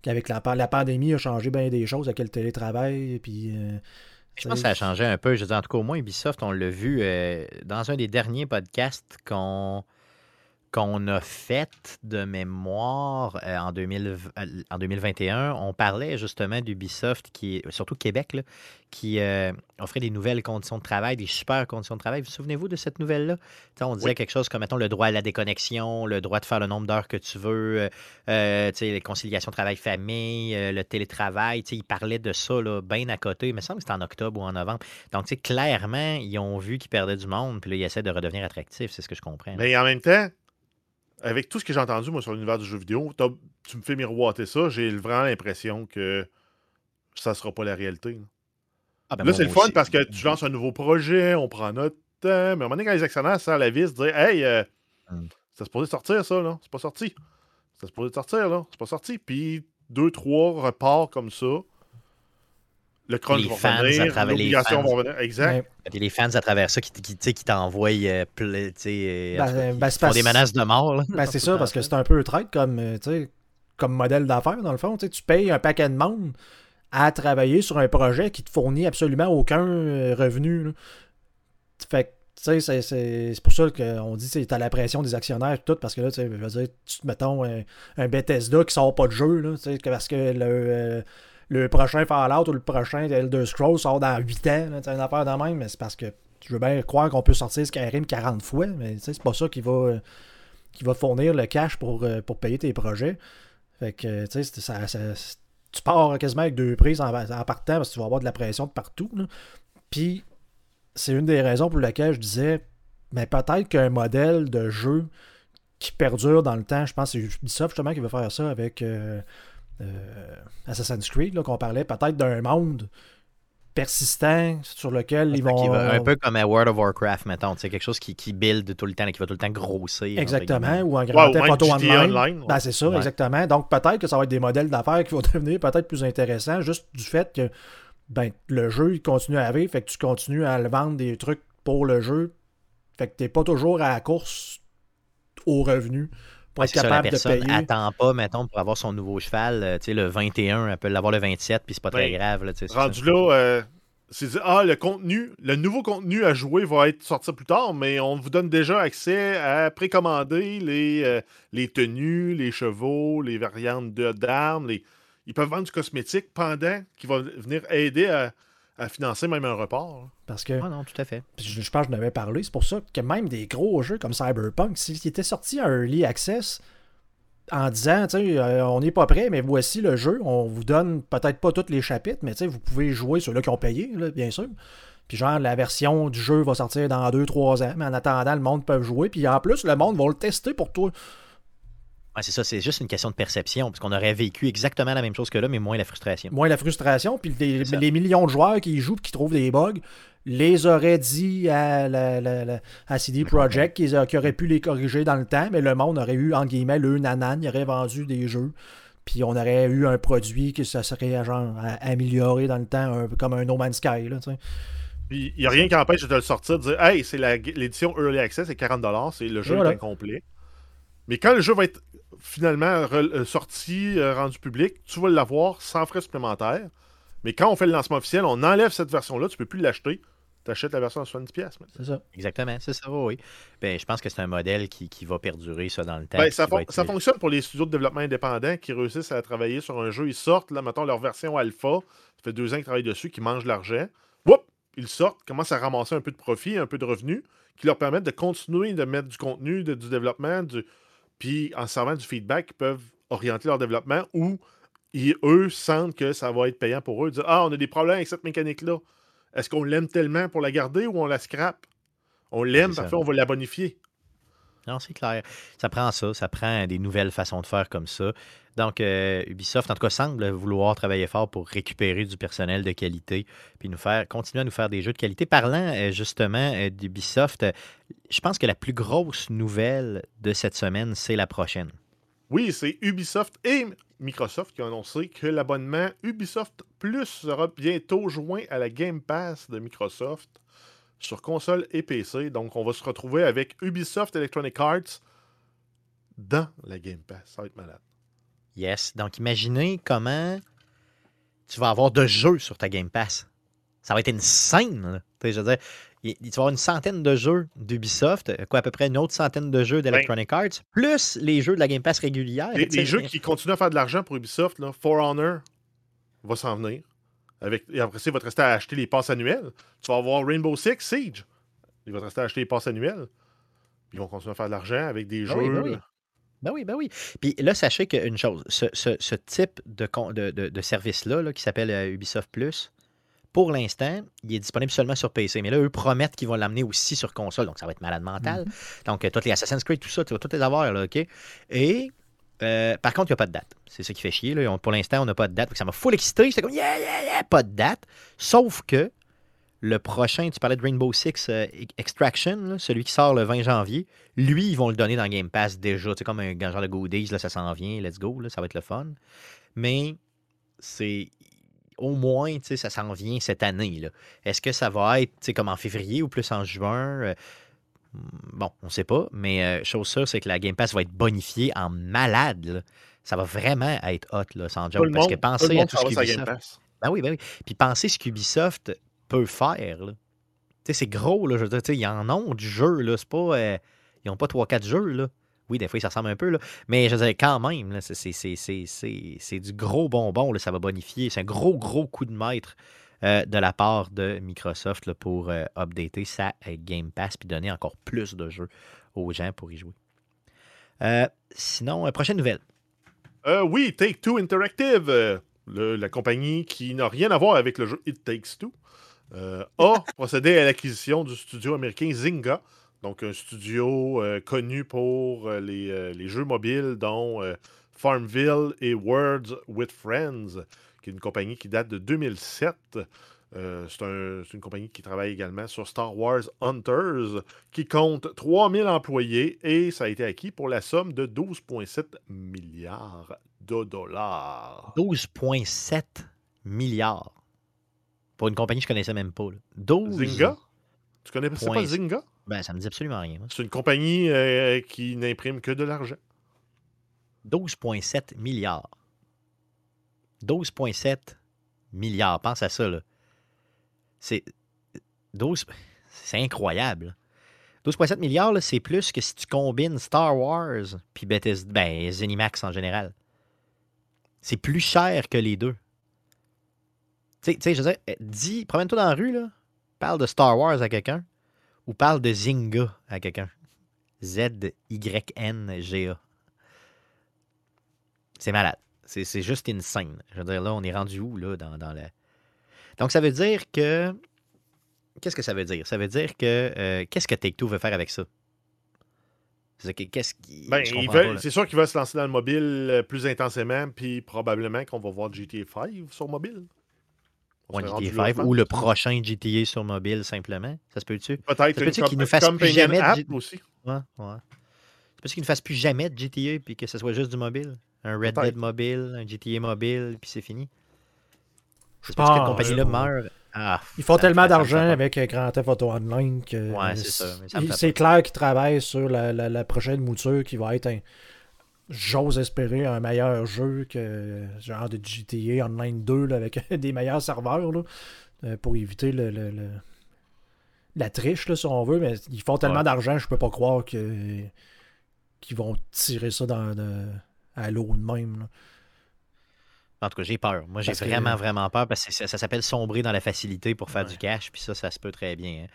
qui, avec la, pa- la pandémie, a changé bien des choses avec le télétravail, puis... euh, Je pense que ça a changé un peu. Je dire, en tout cas, au moins, Ubisoft, on l'a vu euh, dans un des derniers podcasts qu'on qu'on a fait de mémoire euh, en, 2000 euh, en 2021. On parlait justement d'Ubisoft, qui est, surtout Québec, là, qui euh, offrait des nouvelles conditions de travail, des super conditions de travail. Vous souvenez-vous de cette nouvelle-là? On disait Oui. quelque chose comme, mettons, le droit à la déconnexion, le droit de faire le nombre d'heures que tu veux, euh, les conciliations travail-famille, le télétravail. Ils parlaient de ça là, bien à côté. Il me semble que c'était en octobre ou en novembre. Donc, clairement, ils ont vu qu'ils perdaient du monde, puis là, ils essaient de redevenir attractifs. C'est ce que je comprends. Mais en même temps, avec tout ce que j'ai entendu, moi, sur l'univers du jeu vidéo, tu me fais miroiter ça, j'ai vraiment l'impression que ça sera pas la réalité. Là, Ah, ben, Là, c'est le fun aussi. parce que tu lances un nouveau projet, on prend notre temps, mais à un moment donné, quand les actionnaires serrent la vis, dire Hey, euh, Hmm. c'est supposé sortir ça, là. C'est pas sorti. C'est supposé sortir, là. C'est pas sorti. Puis deux, trois reparts comme ça. Le crunch Les va fans à travers les fans. va revenir. Exact. des fans à travers ça qui, qui, tu sais, qui t'envoient euh, ple- tu sais, euh, Ben, ben, font des menaces de mort. là. Ben, c'est ça, parce que c'est un peu traite comme, euh, tu sais, comme modèle d'affaires, dans le fond. Tu sais, tu payes un paquet de monde à travailler sur un projet qui te fournit absolument aucun euh, revenu. là. Fait que, tu sais, c'est- c'est c'est pour ça qu'on dit que tu as la pression des actionnaires et tout, parce que là, tu sais, je veux dire, tu, mettons un, un Bethesda qui sort pas de jeu, là, parce que le, euh, le prochain Fallout ou le prochain Elder Scrolls sort dans 8 ans, sais, une affaire de même, mais c'est parce que je veux bien croire qu'on peut sortir Skyrim 40 fois, mais c'est pas ça qui va, qui va fournir le cash pour, euh, pour payer tes projets. Fait que, tu c'est- ça, c'est- tu pars quasiment avec deux prises en, partant parce que tu vas avoir de la pression de partout. Puis, c'est une des raisons pour lesquelles je disais, mais peut-être qu'un modèle de jeu qui perdure dans le temps, je pense que c'est Ubisoft justement qui veut faire ça avec euh, euh, Assassin's Creed, là, qu'on parlait peut-être d'un monde persistant sur lequel ils vont. va- un peu comme à World of Warcraft, mettons. tu sais, Quelque chose qui, qui build tout le temps, qui va tout le temps grossir. Exactement, ou un Ouais, grand ou Theft même Auto GTA Online. Online, ouais. Ben, c'est ça, Ouais. exactement. Donc peut-être que ça va être des modèles d'affaires qui vont devenir peut-être plus intéressants juste du fait que ben, le jeu il continue à vivre, fait que tu continues à le vendre des trucs pour le jeu. Fait que t'es pas toujours à la course au revenu pour Ouais, être ça, la capable de personne payer. attend pas, mettons, pour avoir son nouveau cheval. euh, tu sais, le 21, elle peut l'avoir le 27, puis c'est pas très Ben, grave. Là, tu sais, c'est Rendu ça. là, euh, c'est dit, ah, le contenu, le nouveau contenu à jouer va être sorti plus tard, mais on vous donne déjà accès à précommander les, euh, les tenues, les chevaux, les variantes de- d'armes. Les... Ils peuvent vendre du cosmétique pendant qui va venir aider à, à financer même un report. Parce que Ah non, tout à fait. Je, je pense que je n'avais parlé, c'est pour ça que même des gros jeux comme Cyberpunk, s'il était sorti en Early Access en disant, tu sais, euh, on n'est pas prêt, mais voici le jeu, on vous donne peut-être pas tous les chapitres, mais tu sais, vous pouvez jouer ceux-là qui ont payé, là, bien sûr. Puis genre, la version du jeu va sortir dans 2-3 ans, mais en attendant, le monde peut jouer, puis en plus, le monde va le tester pour toi. Ouais, c'est ça, c'est juste une question de perception, parce qu'on aurait vécu exactement la même chose que là, mais moins la frustration. Moins la frustration, puis les, millions de joueurs qui y jouent et qui trouvent des bugs, les auraient dit à, la, la- la- à CD Projekt qu'ils auraient pu les corriger dans le temps, mais le monde aurait eu, en guillemets, le nanan, il aurait vendu des jeux, puis on aurait eu un produit qui ça serait genre amélioré dans le temps, un peu comme un No Man's Sky. Là. Puis il n'y a rien qui empêche de le sortir, de dire Hey, c'est l'édition Early Access, c'est 40$, c'est le jeu voilà. est incomplet. Mais quand le jeu va être finalement euh, sorti, euh, rendu public, tu vas l'avoir sans frais supplémentaires. Mais quand on fait le lancement officiel, on enlève cette version-là, tu peux plus l'acheter. Tu achètes la version à 70$. piastres maintenant. C'est ça. Exactement, c'est ça, oui. Ben, je pense que c'est un modèle qui, qui va perdurer ça dans le temps. Ben, ça, qui va fon- être- ça fonctionne pour les studios de développement indépendants qui réussissent à travailler sur un jeu. Ils sortent, là, mettons, leur version alpha. Ça fait deux ans qu'ils travaillent dessus, qu'ils mangent l'argent. Whoop! Ils sortent, commencent à ramasser un peu de profit, un peu de revenus, qui leur permettent de continuer de mettre du contenu, de- du développement, du... puis en servant du feedback, ils peuvent orienter leur développement ou ils, eux sentent que ça va être payant pour eux. Ils disent Ah, on a des problèmes avec cette mécanique-là. Est-ce qu'on l'aime tellement pour la garder ou on la scrape? On l'aime, parfait, on va la bonifier. Non, c'est clair. Ça prend ça, ça prend des nouvelles façons de faire comme ça. Donc, euh, Ubisoft, en tout cas, semble vouloir travailler fort pour récupérer du personnel de qualité, puis nous faire, continuer à nous faire des jeux de qualité. Parlant euh, justement euh, d'Ubisoft, je pense que la plus grosse nouvelle de cette semaine, c'est la prochaine. Oui, c'est Ubisoft et Microsoft qui ont annoncé que l'abonnement Ubisoft Plus sera bientôt joint à la Game Pass de Microsoft sur console et PC. Donc, on va se retrouver avec Ubisoft Electronic Arts dans la Game Pass. Ça va être malade. Yes. Donc, imaginez comment tu vas avoir de jeux sur ta Game Pass. Ça va être une scène. là. Je veux dire, il, tu vas avoir une centaine de jeux d'Ubisoft, euh, quoi, à peu près une autre centaine de jeux d'Electronic Arts, plus les jeux de la Game Pass régulière. Les, les jeux qui continuent à faire de l'argent pour Ubisoft, là, For Honor va s'en venir. Avec, et après ça, il va te rester à acheter les passes annuelles. Tu vas avoir Rainbow Six Siege. Il va te rester à acheter les passes annuelles. Ils vont continuer à faire de l'argent avec des jeux. oui, ben oui. Ben oui, ben oui. Puis là, sachez qu'une chose, ce, ce- ce type de, con- de, de- de service-là, là, qui s'appelle euh, Ubisoft Plus, pour l'instant, il est disponible seulement sur PC. Mais là, eux promettent qu'ils vont l'amener aussi sur console. Donc, ça va être malade mental. Donc, euh, tous les Assassin's Creed, tout ça, tu vas tous les avoir, là, OK? Et, euh, par contre, il n'y a pas de date. C'est ça qui fait chier. Là. Pour l'instant, on n'a pas de date. Ça m'a full excité. J'étais comme, yeah, yeah, yeah, pas de date. Sauf que le prochain, tu parlais de Rainbow Six euh, Extraction, celui qui sort le 20 janvier, lui, ils vont le donner dans Game Pass déjà. C'est comme un genre de goodies, là, ça s'en vient, let's go, là, ça va être le fun. Mais c'est au moins, ça s'en vient cette année. Est-ce que ça va être comme en février ou plus en juin? Euh, Bon, on sait pas, mais euh, chose sûre, c'est que la Game Pass va être bonifiée en malade. là. Ça va vraiment être hot, là, sans Tout joke. Parce monde, que tout pensez le à tout ce qu'Ubisoft... Ben oui, ben oui. Puis pensez ce qu'Ubisoft peut faire. là. Tu sais, c'est gros, là. Je veux dire, tu sais, ils en ont du jeu, là. C'est pas. euh, ils ont pas 3-4 jeux, là. Oui, des fois, ça ressemble un peu, là. Mais je veux dire, quand même, là, c'est- c'est- c'est c'est- c'est- c'est du gros bonbon, là. Ça va bonifier. C'est un gros, gros coup de maître euh, de la part de Microsoft là, pour euh, updater sa euh, Game Pass puis donner encore plus de jeux aux gens pour y jouer. Euh, sinon, prochaine nouvelle. Oui, Take Two Interactive, le- la compagnie qui n'a rien à voir avec le jeu It Takes Two, a procédé à l'acquisition du studio américain Zynga, donc un studio connu pour les, les jeux mobiles dont Farmville et Words with Friends, qui est une compagnie qui date de 2007. Euh, c'est un- c'est une compagnie qui travaille également sur Star Wars Hunters, qui compte 3000 employés et ça a été acquis pour la somme de 12,7 milliards de dollars. 12,7 milliards. Pour une compagnie que je connaissais même pas. là. 12. Zynga? Tu connais pas Zynga? Ben, ça me dit absolument rien. C'est une compagnie euh, qui n'imprime que de l'argent. 12,7 milliards. 12,7 milliards. Pense à ça, là. C'est. 12. C'est incroyable. 12,7 milliards, c'est plus que si tu combines Star Wars puis Bethesda, ben, Zenimax en général. C'est plus cher que les deux. Tu sais- je veux euh, dis, promène-toi dans la rue, là, parle de Star Wars à quelqu'un ou parle de Zynga à quelqu'un. Z-Y-N-G-A. C'est malade. C'est c'est juste insane. Je veux dire, là, on est rendu où, là, dans, dans la... Donc, ça veut dire que... Qu'est-ce que ça veut dire? Ça veut dire que... euh, Qu'est-ce que Take-Two veut faire avec ça? C'est qui... Ben, veut- sûr qu'il va se lancer dans le mobile euh, plus intensément, puis probablement qu'on va voir GTA 5 sur mobile. On Ouais, GTA rendu 5 là, je pense. ou le prochain GTA sur mobile, simplement. Ça se peut-tu? Peut-être Ça une peut-tu qu'il nous fasse plus jamais de aussi. Ouais, ouais. C'est parce qu'il ne fasse plus jamais de GTA puis que ce soit juste du mobile? Un Red. Dead mobile, un GTA mobile, puis c'est fini. Je parce que cette pense compagnie-là meurt. Ah, Ils font tellement d'argent avec euh, Grand Theft Auto Online que Ouais, c'est clair qu'ils travaillent sur la, la- la prochaine mouture qui va être un j'ose espérer un meilleur jeu que genre de GTA Online 2 là, avec des meilleurs serveurs là, euh, pour éviter le, le- le- la triche là, si on veut mais ils font tellement Ouais. d'argent je peux pas croire que qu'ils vont tirer ça dans à l'eau de même là. En tout cas, j'ai peur. Moi, j'ai que- vraiment, vraiment peur parce que ça, ça s'appelle sombrer dans la facilité pour faire Ouais. du cash, puis ça, ça se peut très bien. hein.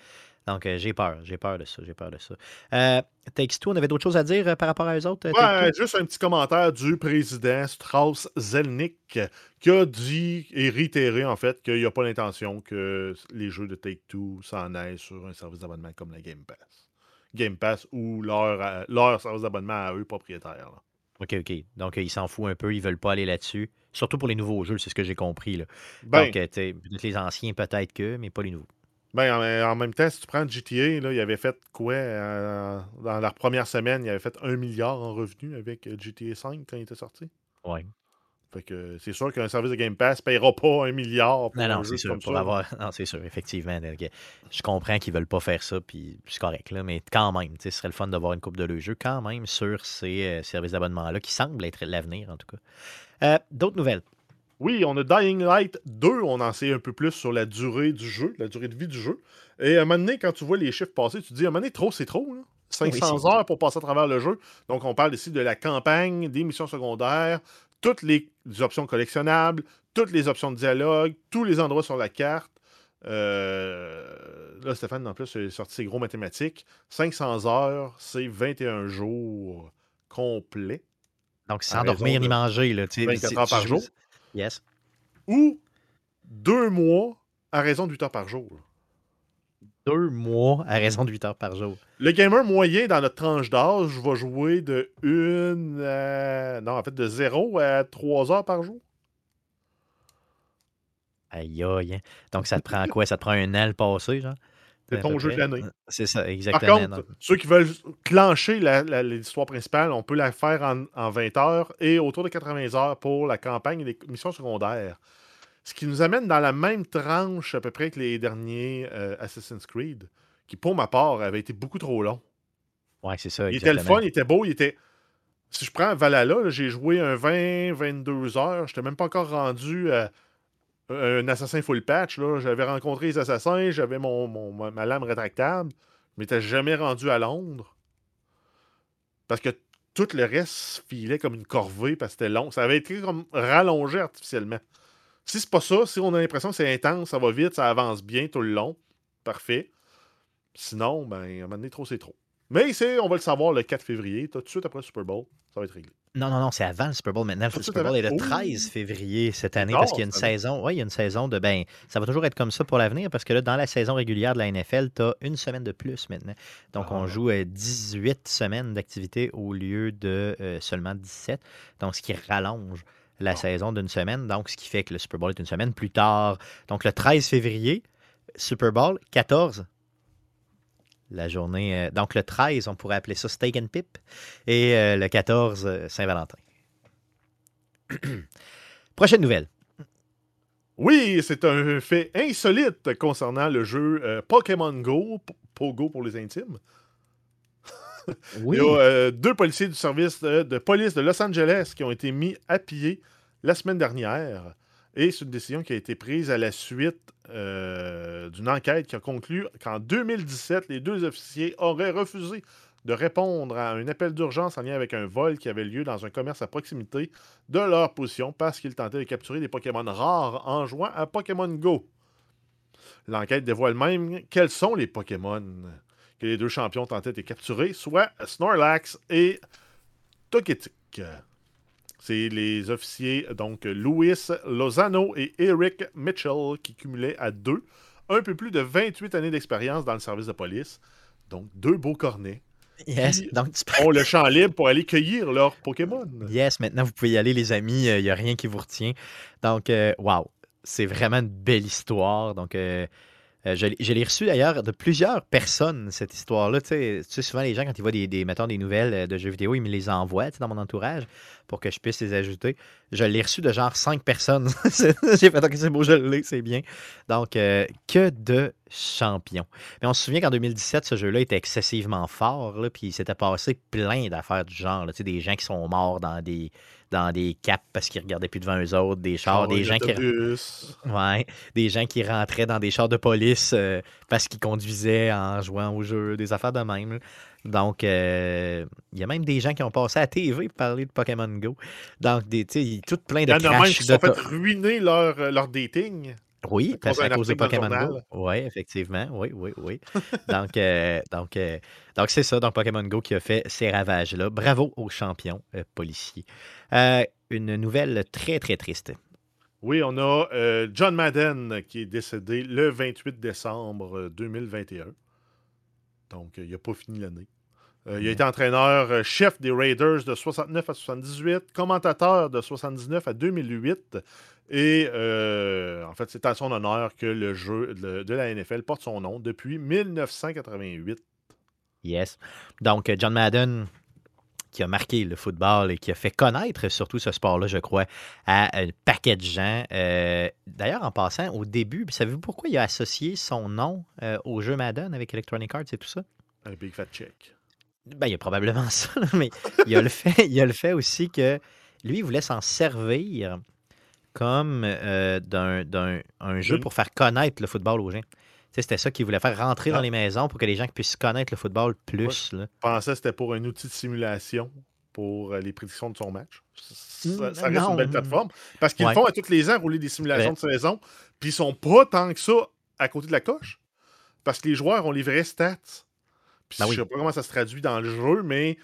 Donc, euh, j'ai peur. J'ai peur de ça. J'ai peur de ça. Euh, Takes Two, on avait d'autres choses à dire euh, par rapport à eux autres? euh, Take Ouais, Two? juste un petit commentaire du président Strauss Zelnick qui a dit et réitéré en fait qu'il n'y a pas l'intention que les jeux de Take-Two s'en aillent sur un service d'abonnement comme la Game Pass. Game Pass ou leur, leur service d'abonnement à eux propriétaires. là. OK, OK. Donc, euh, ils s'en foutent un peu. Ils veulent pas aller là-dessus. Surtout pour les nouveaux jeux, c'est ce que j'ai compris. Là. Ben, Donc, euh, les anciens, peut-être que, mais pas les nouveaux. ben, en, en même temps, si tu prends GTA, là, il avait fait quoi euh, Dans leur première semaine, il avait fait un milliard en revenus avec euh, GTA 5 quand il était sorti? Ouais. Fait que c'est sûr qu'un service de Game Pass ne payera pas un milliard pour Non, non, c'est sûr. comme Pour ça. avoir... Non, c'est sûr, effectivement. Je comprends qu'ils veulent pas faire ça, puis c'est correct, là, mais quand même, ce serait le fun d'avoir une coupe de le jeu quand même sur ces euh, services d'abonnement-là, qui semblent être l'avenir, en tout cas. Euh, D'autres nouvelles? Oui, on a Dying Light 2, on en sait un peu plus sur la durée du jeu, la durée de vie du jeu. Et à un moment donné, quand tu vois les chiffres passer, tu te dis, à un moment donné, trop, c'est trop. là. 500 c'est- heures pour passer à travers le jeu. Donc, on parle ici de la campagne, des missions secondaires, toutes les options collectionnables, toutes les options de dialogue, tous les endroits sur la carte. Euh, Là, Stéphane, en plus, il a sorti ses gros mathématiques. 500 heures, c'est 21 jours complets. Donc, sans dormir ni manger, là, tu sais, 24 si heures par jour. Yes. Ou deux mois à raison de 8 heures par jour. Deux mois à raison de 8 heures par jour. Le gamer moyen dans notre tranche d'âge va jouer de une à- non en fait de 0 à 3 heures par jour. Aïe, aïe. hein. Donc, ça te prend quoi? Ça te prend un an le passé, genre? C'est ton jeu de près? l'année. C'est ça, Par exactement. contre, Donc, ceux qui veulent clencher l'histoire principale, on peut la faire en, en 20 heures et autour de 80 heures pour la campagne et les missions secondaires. Ce qui nous amène dans la même tranche à peu près que les derniers euh, Assassin's Creed, qui pour ma part avait été beaucoup trop long. ouais, c'est ça. Il était le fun, il était beau, il était. Si je prends Valhalla, j'ai joué un 20-22 heures. Je n'étais même pas encore rendu à un assassin full patch. là. J'avais rencontré les assassins, j'avais mon, ma lame rétractable. Je m'étais jamais rendu à Londres. Parce que tout le reste filait comme une corvée parce que c'était long. Ça avait été comme rallongé artificiellement. Si c'est pas ça, si on a l'impression que c'est intense, ça va vite, ça avance bien tout le long, parfait. Sinon, ben, à un moment donné, trop, c'est trop. Mais c'est, on va le savoir le 4 février, tout de suite après le Super Bowl, ça va être réglé. Non, non, non, c'est avant le Super Bowl. Maintenant, le Super Bowl est le avant? 13 Oh! février cette année parce qu'il y a une saison. Oui, il y a une saison de. Ben, ça va toujours être comme ça pour l'avenir parce que là, dans la saison régulière de la NFL, tu as une semaine de plus maintenant. Donc, on Ah. joue euh, 18 semaines d'activité au lieu de euh, seulement 17. Donc, ce qui rallonge la Ah. saison d'une semaine. Donc, ce qui fait que le Super Bowl est une semaine plus tard. Donc, le 13 février, Super Bowl, 14. La journée. euh, donc, le 13, on pourrait appeler ça Steak and Pip. Et euh, le 14, euh, Saint-Valentin. Prochaine nouvelle. Oui, c'est un fait insolite concernant le jeu Pokémon Go, Pogo pour les intimes. Oui. Il y a euh, deux policiers du service de, de police de Los Angeles qui ont été mis à pied la semaine dernière. Et c'est une décision qui a été prise à la suite euh, d'une enquête qui a conclu qu'en 2017, les deux officiers auraient refusé de répondre à un appel d'urgence en lien avec un vol qui avait lieu dans un commerce à proximité de leur position parce qu'ils tentaient de capturer des Pokémon rares en jouant à Pokémon Go. L'enquête dévoile même quels sont les Pokémon que les deux champions tentaient de capturer, soit Snorlax et Togetic. C'est les officiers, donc Louis Lozano et Eric Mitchell, qui cumulaient à deux un peu plus de 28 années d'expérience dans le service de police. Donc, deux beaux cornets Yes. Donc, tu peux- ont le champ libre pour aller cueillir leurs Pokémon. Yes, maintenant, vous pouvez y aller, les amis. Il n'y a rien qui vous retient. Donc, euh, wow. C'est vraiment une belle histoire. Donc, euh, Euh, je, l'ai- reçu d'ailleurs de plusieurs personnes, cette histoire-là. Tu sais, souvent, les gens, quand ils voient des, des, nouvelles euh, de jeux vidéo, ils me les envoient dans mon entourage pour que je puisse les ajouter. Je l'ai reçu de genre cinq personnes. J'ai fait, OK, c'est beau, je l'ai, c'est bien. Donc, euh, que de champions. Mais on se souvient qu'en 2017, ce jeu-là était excessivement fort, puis il s'était passé plein d'affaires du genre. Tu des gens qui sont morts dans des, dans des caps parce qu'ils regardaient plus devant eux autres, des chars, Ah des gens qui. Ouais, des gens qui rentraient dans des chars de police euh, parce qu'ils conduisaient en jouant au jeu, des affaires de même. Donc, euh, il y a même des gens qui ont passé à la TV pour parler de Pokémon Go. Donc, des, tu sais, tout plein Il de y en a même crash qui se sont fait ruiner leur, euh, leur dating. Oui, parce cause à d'un cause de Pokémon Go. Oui, effectivement. Oui, oui, oui. donc, euh, donc, euh, donc c'est ça. Donc, Pokémon Go qui a fait ces ravages-là. Bravo aux champions euh, policiers. Une nouvelle très, très triste. Oui, on a John Madden qui est décédé le 28 décembre euh, 2021. Donc, il n'a pas fini l'année. Euh, il a été entraîneur euh, chef des Raiders de 69 à 78, commentateur de 79 à 2008. Et euh, en fait, c'est à son honneur que le jeu de, de la NFL porte son nom depuis 1988. Yes. Donc, John Madden, qui a marqué le football et qui a fait connaître surtout ce sport-là, je crois, à un paquet de gens. Euh, D'ailleurs, en passant, au début, savez-vous pourquoi il a associé son nom euh, au jeu Madden avec Electronic Arts et tout ça? Un big fat check. Ben, il y a probablement ça, là, mais il y a le fait, il y a le fait aussi que lui, il voulait s'en servir comme euh, d'un d'un- un jeu D'une- pour faire connaître le football aux gens. Tu sais, C'était ça qu'il voulait faire rentrer dans Ah. les maisons pour que les gens puissent connaître le football plus. là. Je pensais que c'était pour un outil de simulation pour euh, les prédictions de son match. Ça, Mm, ça reste non. une belle plateforme. Parce qu'ils Ouais. font à tous les ans rouler des simulations de saison, puis ils sont pas tant que ça à côté de la coche. Parce que les joueurs ont les vraies stats. Puis Ben je oui. sais pas comment ça se traduit dans le jeu, mais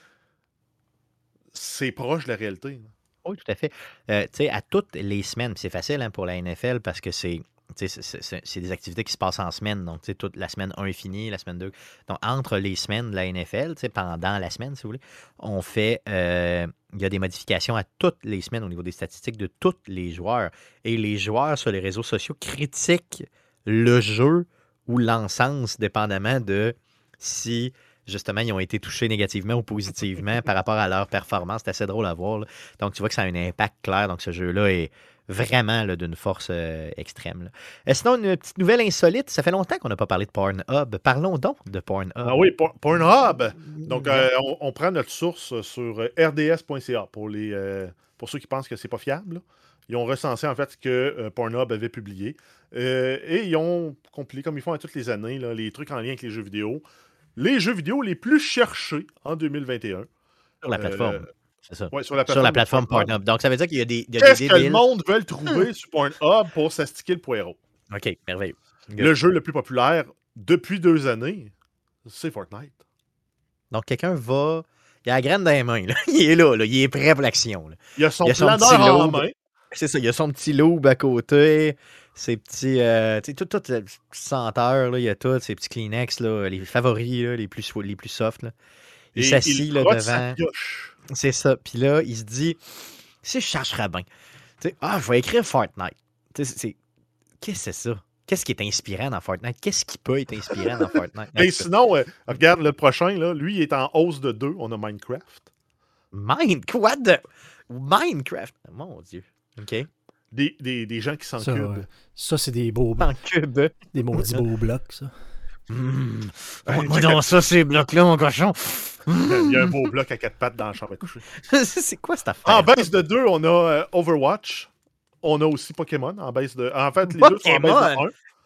c'est proche de la réalité. Oui, tout à fait. Euh, tu sais, à toutes les semaines, c'est facile hein, pour la NFL parce que c'est. C'est des activités qui se passent en semaine. Donc, tu sais, toute la semaine 1 est finie, la semaine 2. Donc, entre les semaines de la NFL, pendant la semaine, si vous voulez, on fait. euh, Il y a des modifications à toutes les semaines au niveau des statistiques de tous les joueurs. Et les joueurs sur les réseaux sociaux critiquent le jeu ou l'encens, dépendamment de si justement ils ont été touchés négativement ou positivement par rapport à leur performance. C'est assez drôle à voir. là. Donc, tu vois que ça a un impact clair. Donc, ce jeu-là est vraiment d'une force euh, extrême. là. Euh, sinon, une petite nouvelle insolite. Ça fait longtemps qu'on n'a pas parlé de Pornhub. Parlons donc de Pornhub. Ah oui, Por- Pornhub. Donc, euh, on, on prend notre source sur rds.ca pour, les, euh, pour ceux qui pensent que c'est pas fiable. là. Ils ont recensé en fait ce que euh, Pornhub avait publié. Euh, et ils ont compilé, comme ils font à toutes les années, là, les trucs en lien avec les jeux vidéo. Les jeux vidéo les plus cherchés en 2021. sur la plateforme. Euh, C'est ça. Ouais, sur la Sur plateforme, la de plateforme Pornhub. Donc, ça veut dire qu'il y a des, Qu'est-ce que le monde veut trouver sur Pornhub pour s'astiquer le poireau? OK, merveilleux. Le jeu le plus populaire depuis deux années, c'est Fortnite. Donc, quelqu'un va. Il a la graine dans les mains. là. Il est là, là. Il est prêt pour l'action. Il a son Il y a son planeur petit en main. C'est ça, il a son petit loup à côté, ses petits. euh, tu sais, tout, petit senteur, là, il y a tout, ses petits Kleenex, là, les favoris, là, les, plus, les plus soft. Là. Il s'assit là, devant. C'est ça. Puis là, il se dit si je tu sais, ah, je vais écrire Fortnite. Qu'est-ce que c'est ça? Qu'est-ce qui est inspirant dans Fortnite? Qu'est-ce qui peut être inspirant dans Fortnite? En Et tout cas, sinon, euh, regarde le prochain, là, lui, il est en hausse de 2. On a Minecraft. Mine, quoi de. Minecraft? Mon Dieu. OK. Des, des, des gens qui Ça, s'encubent. euh, ça c'est des beaux cube. des maudits beaux blocs, ça. Mmh. Ouais, Moi, dans ça, ces blocs-là, mon cochon. Il y a un beau bloc à quatre pattes dans la chambre à coucher. c'est quoi cette affaire? En baisse de 2, on a euh, Overwatch. On a aussi Pokémon en baisse de. En fait, les deux sont en baisse de? 1.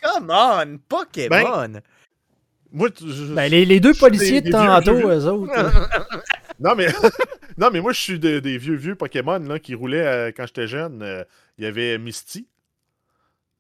Come on! Pokémon! Moi, je- Ben, les, les deux policiers de tantôt, eux autres. Non, mais, non, mais moi, je suis de- des vieux, vieux Pokémon là, qui roulaient euh, quand j'étais jeune. Euh, Il y avait Misty,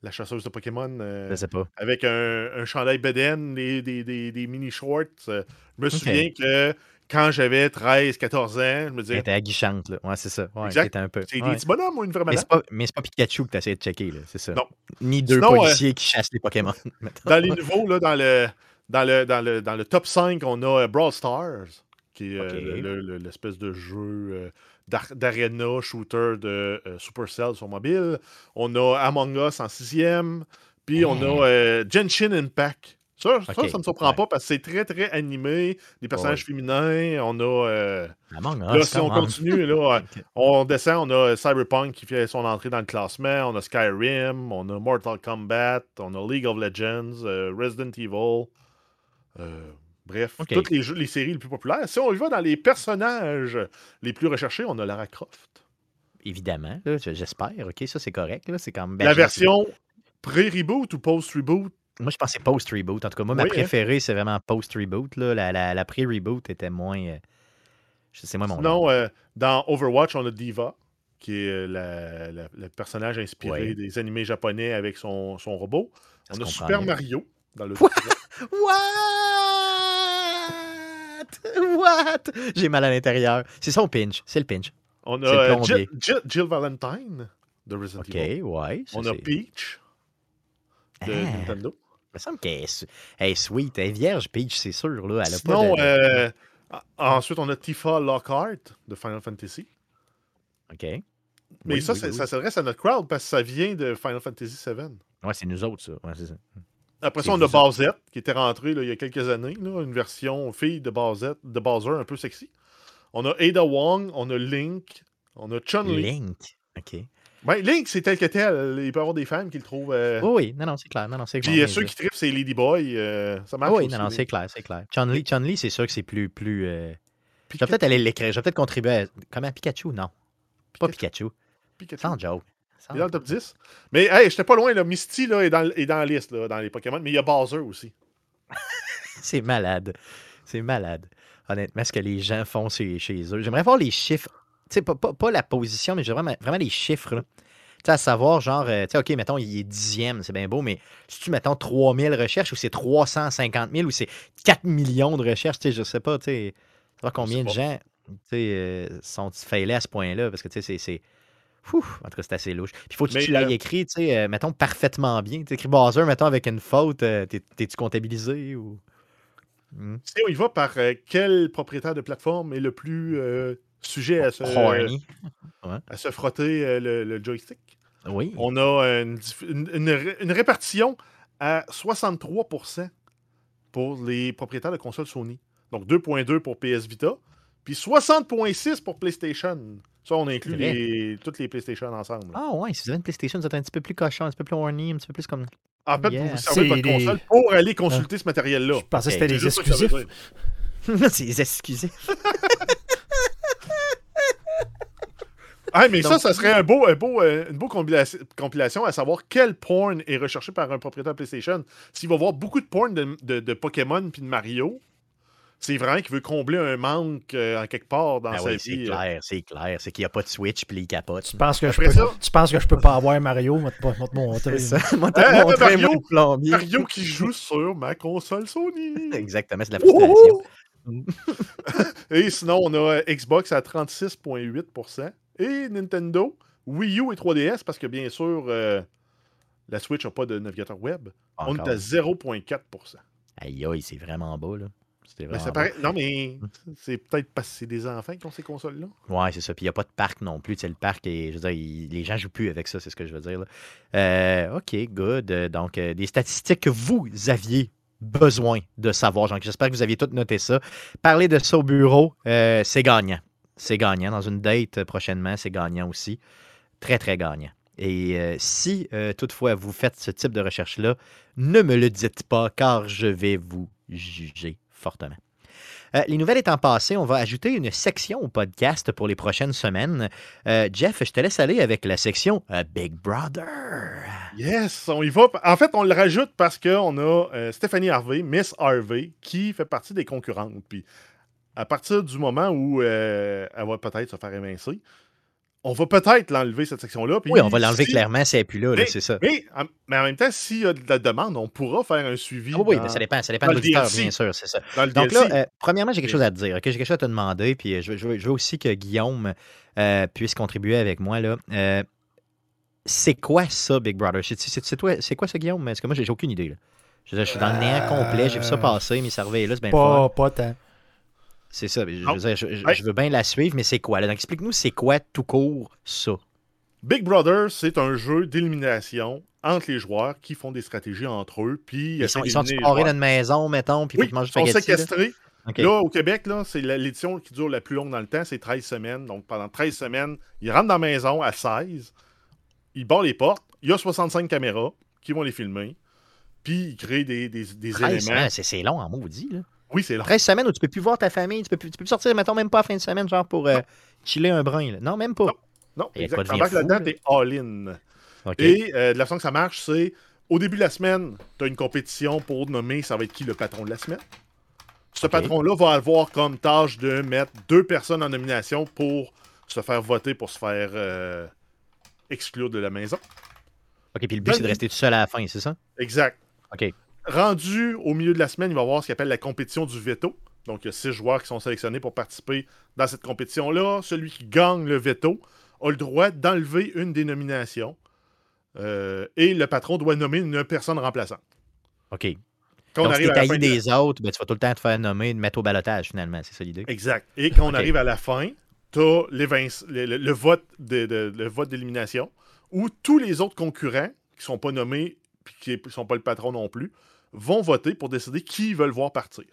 la chasseuse de Pokémon, euh, Je sais pas. avec un, un chandail Beden, des, des, des, des mini-shorts. Euh, je me souviens que quand j'avais 13, 14 ans, je me Elle disais, était aguichante, là. Ouais, c'est ça. Ouais, Exact. un peu. c'est ouais. des petits bonhommes ou une vraie madame? pas, mais c'est pas Pikachu que tu essayé de checker, là. C'est ça. Non. Ni deux Sinon, euh, policiers qui chassent les Pokémon. Dans les nouveaux, là, dans, le, dans, le, dans, le, dans le top 5, on a Brawl Stars, qui est euh, l'espèce de jeu euh, d'ar- d'arena shooter de euh, Supercell sur mobile. On a Among Us en sixième. Puis on a euh, Genshin Impact. Ça, ça, ça me surprend ouais. pas parce que c'est très, très animé. Des personnages féminins. On a. Among là, Us, si on continue, là, on descend. On a Cyberpunk qui fait son entrée dans le classement. On a Skyrim. On a Mortal Kombat. On a League of Legends. Resident Evil. Bref, toutes les, jeux, les séries les plus populaires. Si on y va dans les personnages les plus recherchés, on a Lara Croft. Évidemment, j'espère. OK, ça, c'est correct. C'est quand même... La version pré-reboot ou post-reboot? Moi, je c'est post-reboot. En tout cas, moi, ma hein? préférée, c'est vraiment post-reboot. La, la, la pré-reboot était moins... euh, je- C'est moi mon Sinon, euh, dans Overwatch, on a Diva, qui est euh, la- le personnage inspiré des animés japonais avec son, son robot. Ça on a Super. Mario dans le What? What? What? J'ai mal à l'intérieur. C'est son pinch. C'est le pinch. On a le. Jill, Jill- Jill Valentine de Resident OK, Evil. ouais. ça, On a Peach de Ah. Nintendo. Il me semble qu'elle est, sweet. Elle est vierge, Peach, c'est sûr. Là. Elle a Sinon, pas de... euh, ensuite, on a Tifa Lockhart de Final Fantasy. OK. Mais Oui, ça, oui, c'est- oui, ça s'adresse à notre crowd parce que ça vient de Final Fantasy VII. Ouais, c'est nous autres, ça. Ouais, c'est ça. Après ça, on a. Bowsette, qui était rentré là, il y a quelques années, là, une version fille de Bowsette, de Bowser un peu sexy. On a Ada Wong, on a Link, on a Chun-Li. Link? OK. Ben, Link, c'est tel que tel. Il peut y avoir des fans qui le trouvent. euh, Oui, oui. Non, non, c'est clair. Non, non, c'est Puis euh, ceux qui trippent, c'est Ladyboy. euh, ça marche. oui, aussi, non, non, c'est clair, c'est clair. Chun-Li, Chun-Li, c'est sûr que c'est plus... plus euh, Je vais peut-être aller l'écrire. Je vais peut-être contribuer à... Comment? Pikachu? Non. Pas Pikachu. Pikachu. Sans joke. Il est dans le top 10. Mais hey, j'étais pas loin, là. Misty là, est, dans, est dans la liste là, dans les Pokémon, mais il y a Bowser aussi. C'est malade. C'est malade. Honnêtement, ce que les gens font chez, chez eux? J'aimerais voir les chiffres. Tu sais, pas, pas, pas la position, mais j'aimerais vraiment, vraiment les chiffres. là. Tu sais, à savoir, genre, euh, tu sais, OK, mettons, il est dixième, c'est bien beau, mais si tu, mettons, 3000 recherches ou c'est 350 000 ou c'est 4 millions de recherches, tu sais, je sais pas, tu sais, savoir combien de gens, tu sais, euh, sont failés à ce point-là, parce que, tu sais, c'est... Ouf, en tout cas, c'est assez louche. Puis il faut que tu l'aies écrit, tu sais, euh, mettons, parfaitement bien. Tu écris Bowser, mettons, avec une faute, euh, t'es- t'es-tu comptabilisé ou... Hmm. Si on y va par euh, quel propriétaire de plateforme est le plus euh, sujet à se, à se frotter le, le joystick, Oui. on a une, une- une répartition à 63% pour les propriétaires de consoles Sony. Donc 2.2 pour PS Vita, puis 60.6 pour PlayStation. Ça, on inclut les- toutes les PlayStation ensemble. Ah ouais, si vous avez une PlayStation, vous êtes un petit peu plus cochon, un petit peu plus horny, un petit peu plus comme. En fait, vous Yeah. vous servez votre des- console pour aller consulter ce matériel-là. Je pensais que c'était C'est des exclusifs. c'est excusez. Ah, mais ça, Donc- ça serait un beau, un beau, euh, une beau compilation, compilation à savoir quel porn est recherché par un propriétaire PlayStation. S'il va voir beaucoup de porn de, de- de Pokémon puis de Mario, c'est vraiment qu'il veut combler un manque euh, en quelque part dans Ah sa oui, c'est vie. euh. clair, c'est clair. C'est qu'il n'y a pas de Switch puis les capotes. Tu penses que je peux, ça- tu penses que je peux pas avoir Mario? Moi, te- moi, te montrer. C'est ça. Moi, eh, montré, Mario- moi, qui joue sur ma console Sony. Exactement, c'est de la frustration. Et sinon, on a euh, Xbox à 36,8% et Nintendo, Wii U et 3DS parce que bien sûr, euh, la Switch n'a pas de navigateur web. On est à 0,4%. Aïe, aïe, c'est vraiment bas, là. C'était Mais vraiment ça bas. paraît... Non, mais c'est peut-être parce que c'est des enfants qui ont ces consoles-là. Ouais, c'est ça. Puis il n'y a pas de parc non plus. Tu sais, le parc, est- je veux dire, il- les gens jouent plus avec ça, c'est ce que je veux dire. là. Euh, OK, good. Euh, Donc, euh, des statistiques que vous aviez besoin de savoir. J'espère que vous aviez toutes noté ça. Parler de ça au bureau, euh, c'est gagnant. C'est gagnant. Dans une date prochainement, c'est gagnant aussi. Très, très gagnant. Et euh, si euh, toutefois vous faites ce type de recherche-là, ne me le dites pas car je vais vous juger fortement. Euh, les nouvelles étant passées, on va ajouter une section au podcast pour les prochaines semaines. Euh, Jeff, je te laisse aller avec la section euh, Big Brother. Yes, on y va. En fait, on le rajoute parce qu'on a Stéphanie Harvey, Miss Harvey, qui fait partie des concurrentes. Puis, à partir du moment où elle va peut-être se faire évincer, on va peut-être l'enlever, cette section-là. Oui, on va l'enlever si- clairement si elle n'est plus là, là, c'est ça. Mais en, mais en même temps, s'il y a de la demande, on pourra faire un suivi. Ah oui, dans, mais ça dépend, ça dépend de l'auditeur, bien sûr, c'est ça. Donc là, euh, premièrement, j'ai quelque chose à te dire. ok? J'ai quelque chose à te demander, puis euh, je, veux- je veux, je veux aussi que Guillaume euh, puisse contribuer avec moi. là. Euh, c'est quoi ça, Big Brother? C'est, c'est- c'est c'est quoi ça, Guillaume? Parce que moi, j'ai aucune idée. Là. Je, suis dans le néant complet, j'ai vu ça passer, mes cerveaux là, c'est bien fort. Pas, pas tant. C'est ça. Je, veux dire, je, je- Ouais. je veux bien la suivre, mais c'est quoi? Là? Donc, explique-nous, c'est quoi tout court ça? Big Brother, c'est un jeu d'élimination entre les joueurs qui font des stratégies entre eux. Puis Ils sont, ils sont joueurs. d'une maison, mettons, puis Oui, qu'ils mangent ils sont spaghetti, là? séquestrés. OK. Là, au Québec, là, c'est l'édition qui dure la plus longue dans le temps, c'est 13 semaines. Donc, pendant 13 semaines, ils rentrent dans la maison à 16, ils barrent les portes, il y a 65 caméras qui vont les filmer, puis ils créent des, des, des 13 éléments. semaines, c'est c'est long en maudit. Là. Oui, c'est long. 13 semaines où tu peux plus voir ta famille, tu peux plus, tu peux plus sortir, mettons, même pas à la fin de semaine, genre pour euh, chiller un brin. là. Non, même pas. Non. Non, a exact. fou, là-dedans, là. t'es all-in. Et euh, de la façon que ça marche, c'est au début de la semaine, tu as une compétition pour nommer ça va être qui le patron de la semaine. Ce patron-là va avoir comme tâche de mettre deux personnes en nomination pour se faire voter, pour se faire euh, exclure de la maison. OK, puis le but, c'est de rester tout seul à la fin, c'est ça? Exact. OK. Rendu au milieu de la semaine, il va y avoir ce qu'on appelle la compétition du veto. Donc, il y a six joueurs qui sont sélectionnés pour participer dans cette compétition-là. Celui qui gagne le veto a le droit d'enlever une des nominations. Euh, et le patron doit nommer une personne remplaçante. OK. Quand Donc, on si arrive t'es à la fin de des autres, ben, tu vas tout le temps te faire nommer, de mettre au balotage, finalement. C'est ça l'idée? Exact. Et quand on arrive à la fin, tu as le, le- le vote de- de- le vote d'élimination où tous les autres concurrents qui sont pas nommés puis qui ne sont pas le patron non plus vont voter pour décider qui ils veulent voir partir.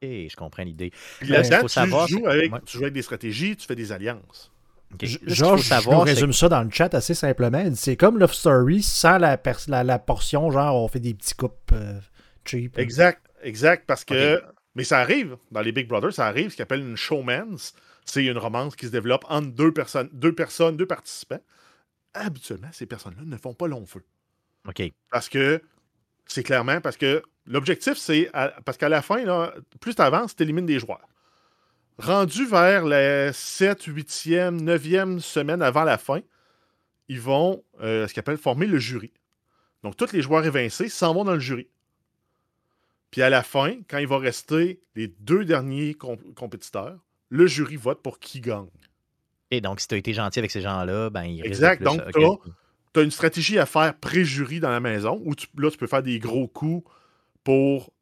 Et je comprends l'idée. Puis Euh, là-dedans, tu, savoir, joues c'est- avec, ouais. tu joues avec des stratégies, tu fais des alliances. OK. G- Là, ce qu'il Georges, savoir, c'est résume ça dans le chat assez simplement. C'est comme Love Story sans la, pers- la, la portion, genre on fait des petits coupes euh, cheap. Exact, exact, parce que. Mais ça arrive, dans les Big Brother, ça arrive, ce qu'on appelle une showmance. C'est une romance qui se développe entre deux personnes, deux personnes, deux participants. Habituellement, ces personnes-là ne font pas long feu. OK. Parce que c'est clairement parce que l'objectif, c'est à- parce qu'à la fin, là, plus tu avances, tu élimines des joueurs. Rendu vers la 7, 8e, 9e semaine avant la fin, ils vont euh, ce qu'ils appellent former le jury. Donc, tous les joueurs évincés s'en vont dans le jury. Puis à la fin, quand il va rester les deux derniers comp- compétiteurs, le jury vote pour qui gagne. Et donc, si tu as été gentil avec ces gens-là, ben, ils Exact. Donc. Tu as une stratégie à faire pré-jury dans la maison où là, tu peux faire des gros coups pour.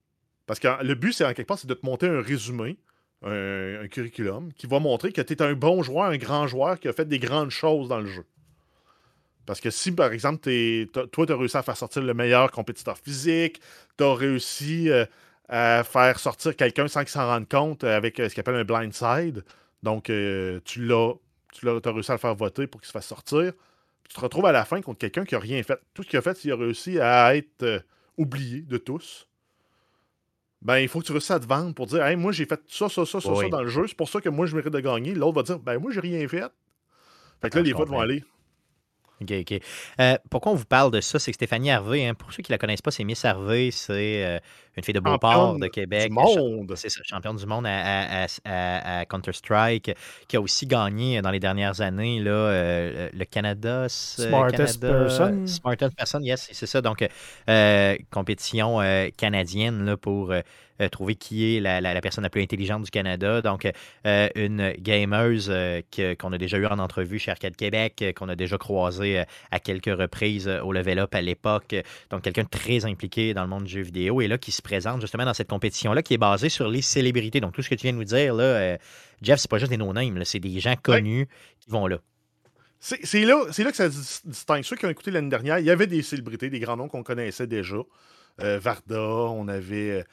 Parce que le but, c'est en quelque part, c'est de te monter un résumé, un, curriculum, qui va montrer que tu es un bon joueur, un grand joueur qui a fait des grandes choses dans le jeu. Parce que si, par exemple, toi, tu as réussi à faire sortir le meilleur compétiteur physique, tu as réussi euh, à faire sortir quelqu'un sans qu'il s'en rende compte avec euh, ce qu'on appelle un blind side. Donc, euh, tu l'as, tu as réussi à le faire voter pour qu'il se fasse sortir. Tu te retrouves à la fin contre quelqu'un qui n'a rien fait. Tout ce qu'il a fait, c'est qu'il a réussi à être euh, oublié de tous. Ben, il faut que tu réussisses à te vendre pour dire Hey, moi, j'ai fait ça, ça, ça, ça, Oui. ça dans le jeu. C'est pour ça que moi, je mérite de gagner. L'autre va dire Ben, moi, j'ai rien fait. Fait que là, les votes vont aller. OK, OK. Euh, pourquoi on vous parle de ça? C'est que Stéphanie Harvey, hein, pour ceux qui ne la connaissent pas, c'est Miss Harvey, c'est euh, une fille de Beauport, de Québec. Du monde. C'est ça, championne du monde à, à- à- à- à Counter-Strike, qui a aussi gagné dans les dernières années là, euh, le Canada. Smartest Canada- person. Smartest person, yes, c'est ça. Donc, compétition canadienne là, pour trouver qui est la, la- la personne la plus intelligente du Canada. Donc, euh, une gameuse euh, qu'on a déjà eu en entrevue chez Arcade Québec, euh, qu'on a déjà croisé euh, à quelques reprises euh, au level up à l'époque. Donc, quelqu'un de très impliqué dans le monde du jeu vidéo et là qui se présente justement dans cette compétition-là qui est basée sur les célébrités. Donc, tout ce que tu viens de nous dire, là, euh, Jeff, c'est pas juste des no-names, c'est des gens connus qui vont là. C'est là, c'est là que ça se dis- distingue. Ceux qui ont écouté l'année dernière, il y avait des célébrités, des grands noms qu'on connaissait déjà. Euh, Varda, on avait euh,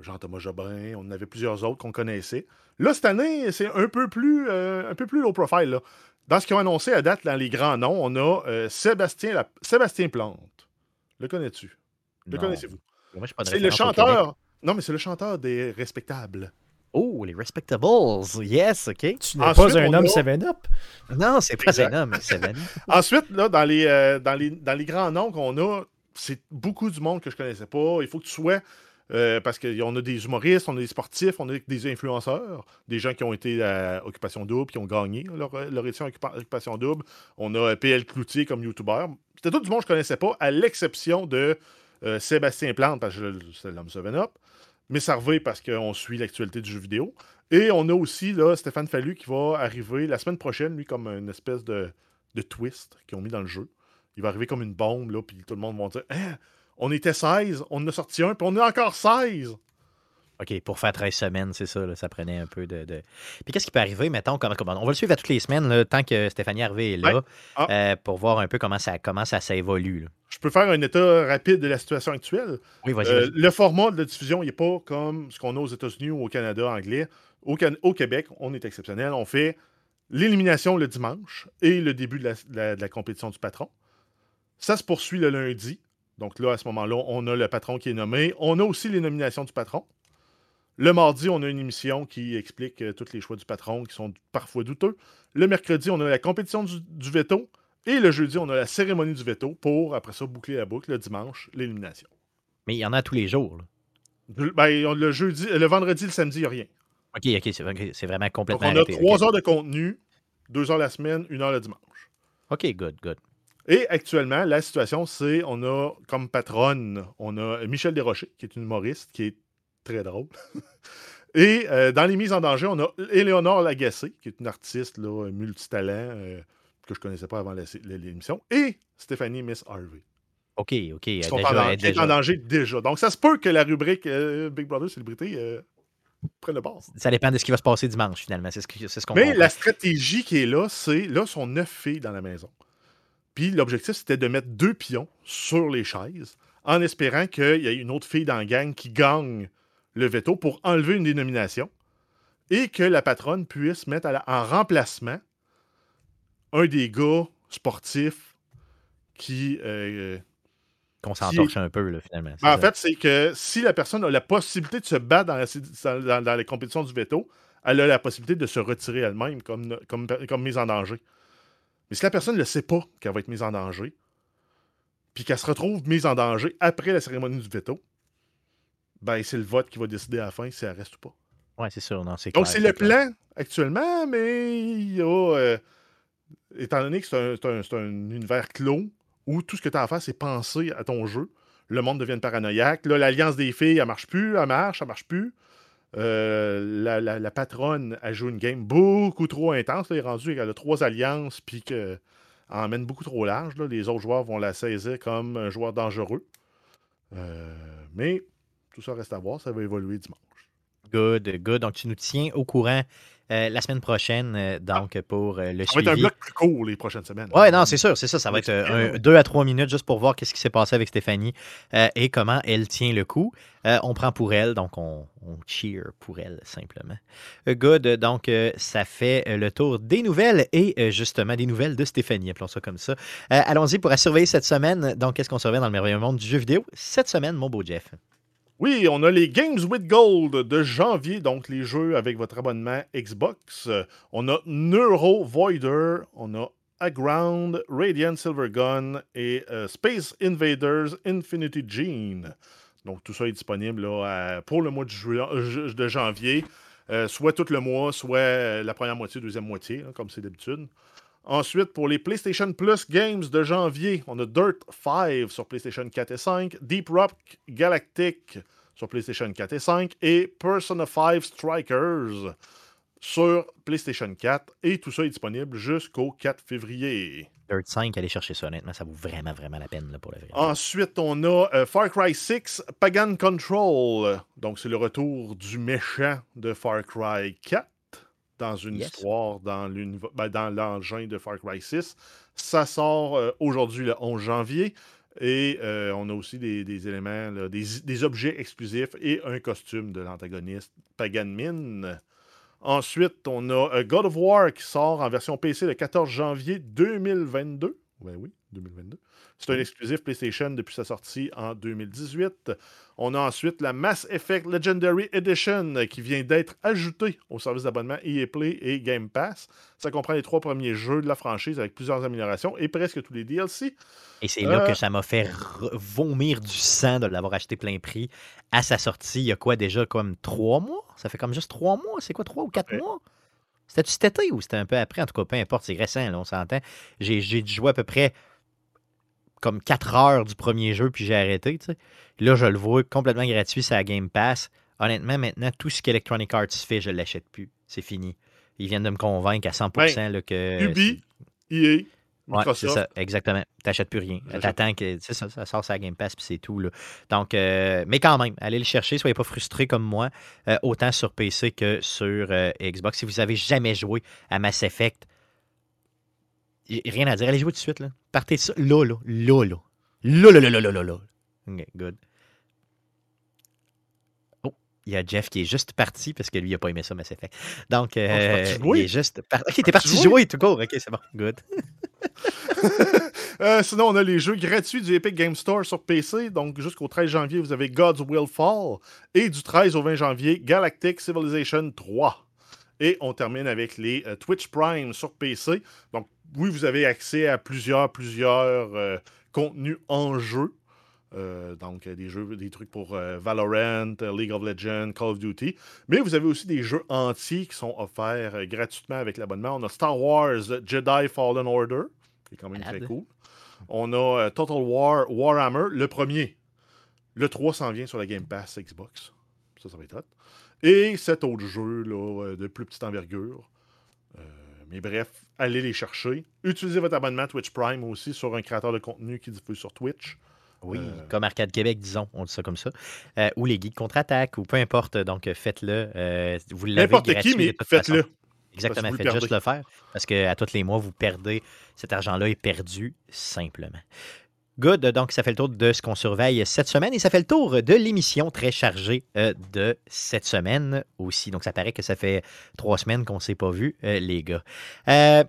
Jean-Thomas Jobin, on en avait plusieurs autres qu'on connaissait. Là, cette année, c'est un peu plus euh, un peu plus low profile. Là. Dans ce qu'ils ont annoncé à date, dans les grands noms, on a euh, Sébastien, La- Sébastien Plante. Le connais-tu? Le connaissez-vous? C'est le chanteur. Non, mais c'est le chanteur des respectables. Oh, les Respectables. Yes, OK. Tu n'es Ensuite, pas un homme a- 7-up. Non, c'est pas Exact. un homme, c'est Seven. Ensuite, là, dans les, euh, dans les, dans les grands noms qu'on a, c'est beaucoup du monde que je connaissais pas. Il faut que tu sois. Euh, parce qu'on a des humoristes, on a des sportifs, on a des influenceurs, des gens qui ont été à Occupation Double, qui ont gagné leur, leur édition Occupa- Occupation Double. On a euh, PL Cloutier comme YouTuber. C'était tout du monde que je connaissais pas, à l'exception de euh, Sébastien Plante, parce que c'est l'homme 7-Up. Miss Harvey, parce qu'on suit l'actualité du jeu vidéo. Et on a aussi là, Stéphane Fallu qui va arriver la semaine prochaine, lui, comme une espèce de, de twist qu'ils ont mis dans le jeu. Il va arriver comme une bombe, là, puis tout le monde va dire Hein, On était 16, on en a sorti un, puis on est encore 16 OK, pour faire 13 semaines, c'est ça, là, ça prenait un peu de. de- Puis qu'est-ce qui peut arriver, mettons, comme, comme- on va le suivre à toutes les semaines, là, tant que Stéphanie Harvey est là, Ouais. Ah. euh, pour voir un peu comment ça, comment ça s'évolue. là. Je peux faire un état rapide de la situation actuelle. Oui, vas-y. Euh, vas-y. le format de la diffusion, il n'est pas comme ce qu'on a aux États-Unis ou au Canada anglais. Au, Can- au Québec, on est exceptionnel. On fait l'élimination le dimanche et le début de la, de la- de la compétition du patron. Ça se poursuit le lundi. Donc là, à ce moment-là, on a le patron qui est nommé. On a aussi les nominations du patron. Le mardi, on a une émission qui explique euh, tous les choix du patron qui sont parfois douteux. Le mercredi, on a la compétition du, du veto. Et le jeudi, on a la cérémonie du veto pour, après ça, boucler la boucle. Le dimanche, l'élimination. Mais il y en a tous les jours. là. Ben, le jeudi, le vendredi, le samedi, il n'y a rien. OK, OK, c'est vraiment Donc, complètement on a trois heures de contenu, deux heures la semaine, une heure le dimanche. OK, good, good. Et actuellement, la situation, c'est on a comme patronne, on a Michel Desrochers, qui est une humoriste, qui est très drôle. Et euh, dans les mises en danger, on a Éléonore Lagacé, qui est une artiste là, multitalent, euh, que je ne connaissais pas avant l'émission, et Stéphanie Miss Harvey. OK, OK. Qui sont déjà- en, elle dan- est qui est déjà- en danger déjà. Donc, ça se peut que la rubrique euh, Big Brother Célébrité prenne le bord. Ça dépend de ce qui va se passer dimanche, finalement. C'est ce qu'on Mais la stratégie qui est là, c'est là, sont neuf filles dans la maison. Puis l'objectif, c'était de mettre deux pions sur les chaises en espérant qu'il y ait une autre fille dans la gang qui gagne le veto pour enlever une dénomination et que la patronne puisse mettre la- en remplacement un des gars sportifs qui. euh, Qu'on s'entorche un peu, là, finalement. ben, en fait, c'est que si la personne a la possibilité de se battre dans, la- dans- dans les compétitions du veto, elle a la possibilité de se retirer elle-même comme, comme, comme mise en danger. Mais si la personne ne le sait pas qu'elle va être mise en danger, puis qu'elle se retrouve mise en danger après la cérémonie du veto, ben c'est le vote qui va décider à la fin si elle reste ou pas. Ouais, c'est sûr. Non, Donc c'est le plan actuellement, mais il y a, euh, étant donné que c'est un, univers clos où tout ce que tu as à faire, c'est penser à ton jeu, le monde devient paranoïaque. Là, l'alliance des filles, elle marche plus, elle marche, elle marche plus. Euh, la, patronne, elle joue une game beaucoup trop intense. Elle est rendue qu'elle a trois alliances, puis qu'elle emmène beaucoup trop large. Les autres joueurs vont la saisir comme un joueur dangereux. Euh, mais tout ça reste à voir, ça va évoluer dimanche. Good, good. Donc, tu nous tiens au courant euh, la semaine prochaine, euh, donc, pour euh, le Ça va être un bloc plus court les prochaines semaines. Ouais, non, c'est sûr, c'est ça. Ça va Oui, être un- deux à trois minutes juste pour voir qu'est-ce qui s'est passé avec Stéphanie et comment elle tient le coup. On prend pour elle, donc on, on cheer pour elle, simplement. Good, donc ça fait le tour des nouvelles et justement des nouvelles de Stéphanie, appelons ça comme ça. Allons-y pour la surveiller cette semaine. Donc, qu'est-ce qu'on surveille dans le merveilleux monde du jeu vidéo cette semaine, mon beau Jeff? Oui, on a les Games with Gold de janvier, donc les jeux avec votre abonnement Xbox. Euh, On a Neuro Voider, on a Aground, Radiant Silver Gun et euh, Space Invaders Infinity Gene. Donc tout ça est disponible là, pour le mois de, euh, janvier, soit tout le mois, soit la première moitié, deuxième moitié, hein, comme c'est d'habitude. Ensuite, pour les PlayStation Plus Games de janvier, on a Dirt 5 sur PlayStation 4 et 5, Deep Rock Galactic sur PlayStation 4 et 5 et Persona 5 Strikers sur PlayStation 4. Et tout ça est disponible jusqu'au 4 février. Dirt 5, allez chercher ça, honnêtement, ça vaut vraiment, vraiment la peine là, pour le vrai. Ensuite, on a euh, Far Cry 6 Pagan Control. Donc, c'est le retour du méchant de Far Cry 4 dans une Yes. histoire dans ben, dans l'engin de Far Cry 6. Ça sort euh, aujourd'hui, le 11 janvier. Et euh, on a aussi des, éléments, des, des objets exclusifs et un costume de l'antagoniste Pagan Min. Ensuite, on a euh, God of War qui sort en version PC le 14 janvier 2022. Ben oui, 2022. C'est un exclusif PlayStation depuis sa sortie en 2018. On a ensuite la Mass Effect Legendary Edition euh, qui vient d'être ajoutée au service d'abonnement EA Play et Game Pass. Ça comprend les trois premiers jeux de la franchise avec plusieurs améliorations et presque tous les DLC. Et c'est là Euh, que ça m'a fait vomir du sang de l'avoir acheté plein prix à sa sortie. Il y a quoi déjà comme trois mois? Ça fait comme juste trois mois? C'est quoi, trois ou quatre Ouais. mois? C'était-tu cet été ou c'était un peu après? En tout cas, peu importe, c'est récent, là, on s'entend. J'ai, j'ai joué à peu près comme quatre heures du premier jeu, puis j'ai arrêté. Là, je le vois complètement gratuit, c'est à Game Pass. Honnêtement, maintenant, tout ce qu'Electronic Arts fait, je ne l'achète plus. C'est fini. Ils viennent de me convaincre à 100% là, que. Ubi, EA, Ouais, c'est ça, exactement. T'achètes plus rien. T'attends que c'est ça, ça sort sa Game Pass puis c'est tout. Là. Donc, euh, mais quand même, allez le chercher, soyez pas frustrés comme moi, euh, autant sur PC que sur euh, Xbox. Si vous avez jamais joué à Mass Effect, rien à dire. Allez jouer tout de suite. Là. Partez de ça là, là, là, là. Là, là, là, là, là, là, là. OK, good. Oh, il y a Jeff qui est juste parti parce que lui, il a pas aimé ça, Mass Effect. Donc, euh, parti jouer? il est juste parti. Ok, t'es parti jouer? jouer tout court. Ok, c'est bon. Good. Euh, sinon, on a les jeux gratuits du Epic Game Store sur PC. Donc, jusqu'au 13 janvier, vous avez God's Will Fall. Et du 13 au 20 janvier, Galactic Civilization 3. Et on termine avec les euh, Twitch Prime sur PC. Donc, oui, vous avez accès à plusieurs, plusieurs euh, contenus en jeu. Euh, donc, des jeux, des trucs pour Valorant, League of Legends, Call of Duty. Mais vous avez aussi des jeux entiers qui sont offerts gratuitement avec l'abonnement. On a Star Wars Jedi Fallen Order, qui est quand même Malade. très cool. On a Total War Warhammer, le premier. Le 3 s'en vient sur la Game Pass Xbox. Ça, ça va être hot. Et sept autres jeux là, euh, de plus petite envergure. Euh, mais bref, allez les chercher. Utilisez votre abonnement Twitch Prime aussi sur un créateur de contenu qui diffuse sur Twitch. Oui, Euh, comme Arcade Québec, disons, on dit ça comme ça. Euh, ou les guides contre-attaque, ou peu importe. Donc, faites-le. Euh, vous l'avez N'importe qui, mais faites-le. Exactement, le faites juste le faire. Parce qu'à tous les mois, vous perdez. Cet argent-là est perdu simplement. Good, donc ça fait le tour de ce qu'on surveille cette semaine et ça fait le tour de l'émission très chargée euh, de cette semaine aussi. Donc ça paraît que ça fait trois semaines qu'on ne s'est pas vu, euh, les gars. Euh,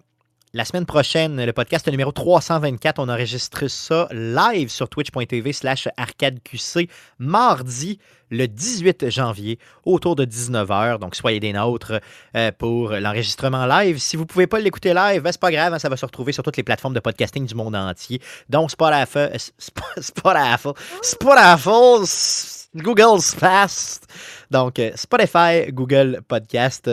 la semaine prochaine, le podcast numéro 324, on enregistre ça live sur twitch.tv slash arcadeqc mardi le 18 janvier autour de 19h. Donc soyez des nôtres euh, pour l'enregistrement live. Si vous ne pouvez pas l'écouter live, ben, c'est pas grave, hein, ça va se retrouver sur toutes les plateformes de podcasting du monde entier. Donc Spotify, euh, Sp- Spotify, Spotify, Google Fast. Donc euh, Spotify, Google Podcast.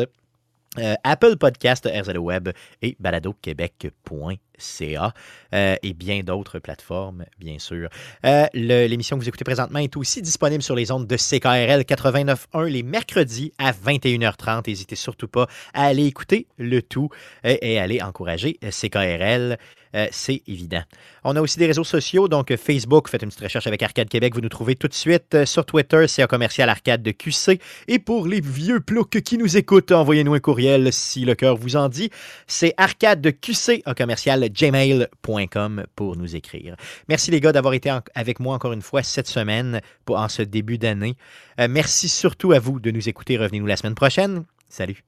Euh, Apple Podcast, RZO Web et baladoquebec.ca euh, et bien d'autres plateformes, bien sûr. Euh, L'émission que vous écoutez présentement est aussi disponible sur les ondes de CKRL 89.1 les mercredis à 21h30. N'hésitez surtout pas à aller écouter le tout et, et aller encourager CKRL. Euh, c'est évident. On a aussi des réseaux sociaux, donc Facebook, faites une petite recherche avec Arcade Québec, vous nous trouvez tout de suite. Euh, Sur Twitter, c'est un commercial arcade de QC. Et pour les vieux ploucs qui nous écoutent, envoyez-nous un courriel si le cœur vous en dit. C'est arcade de QC, un commercial gmail.com pour nous écrire. Merci les gars d'avoir été avec moi encore une fois cette semaine en ce début d'année. Euh, merci surtout à vous de nous écouter. Revenez-nous la semaine prochaine. Salut.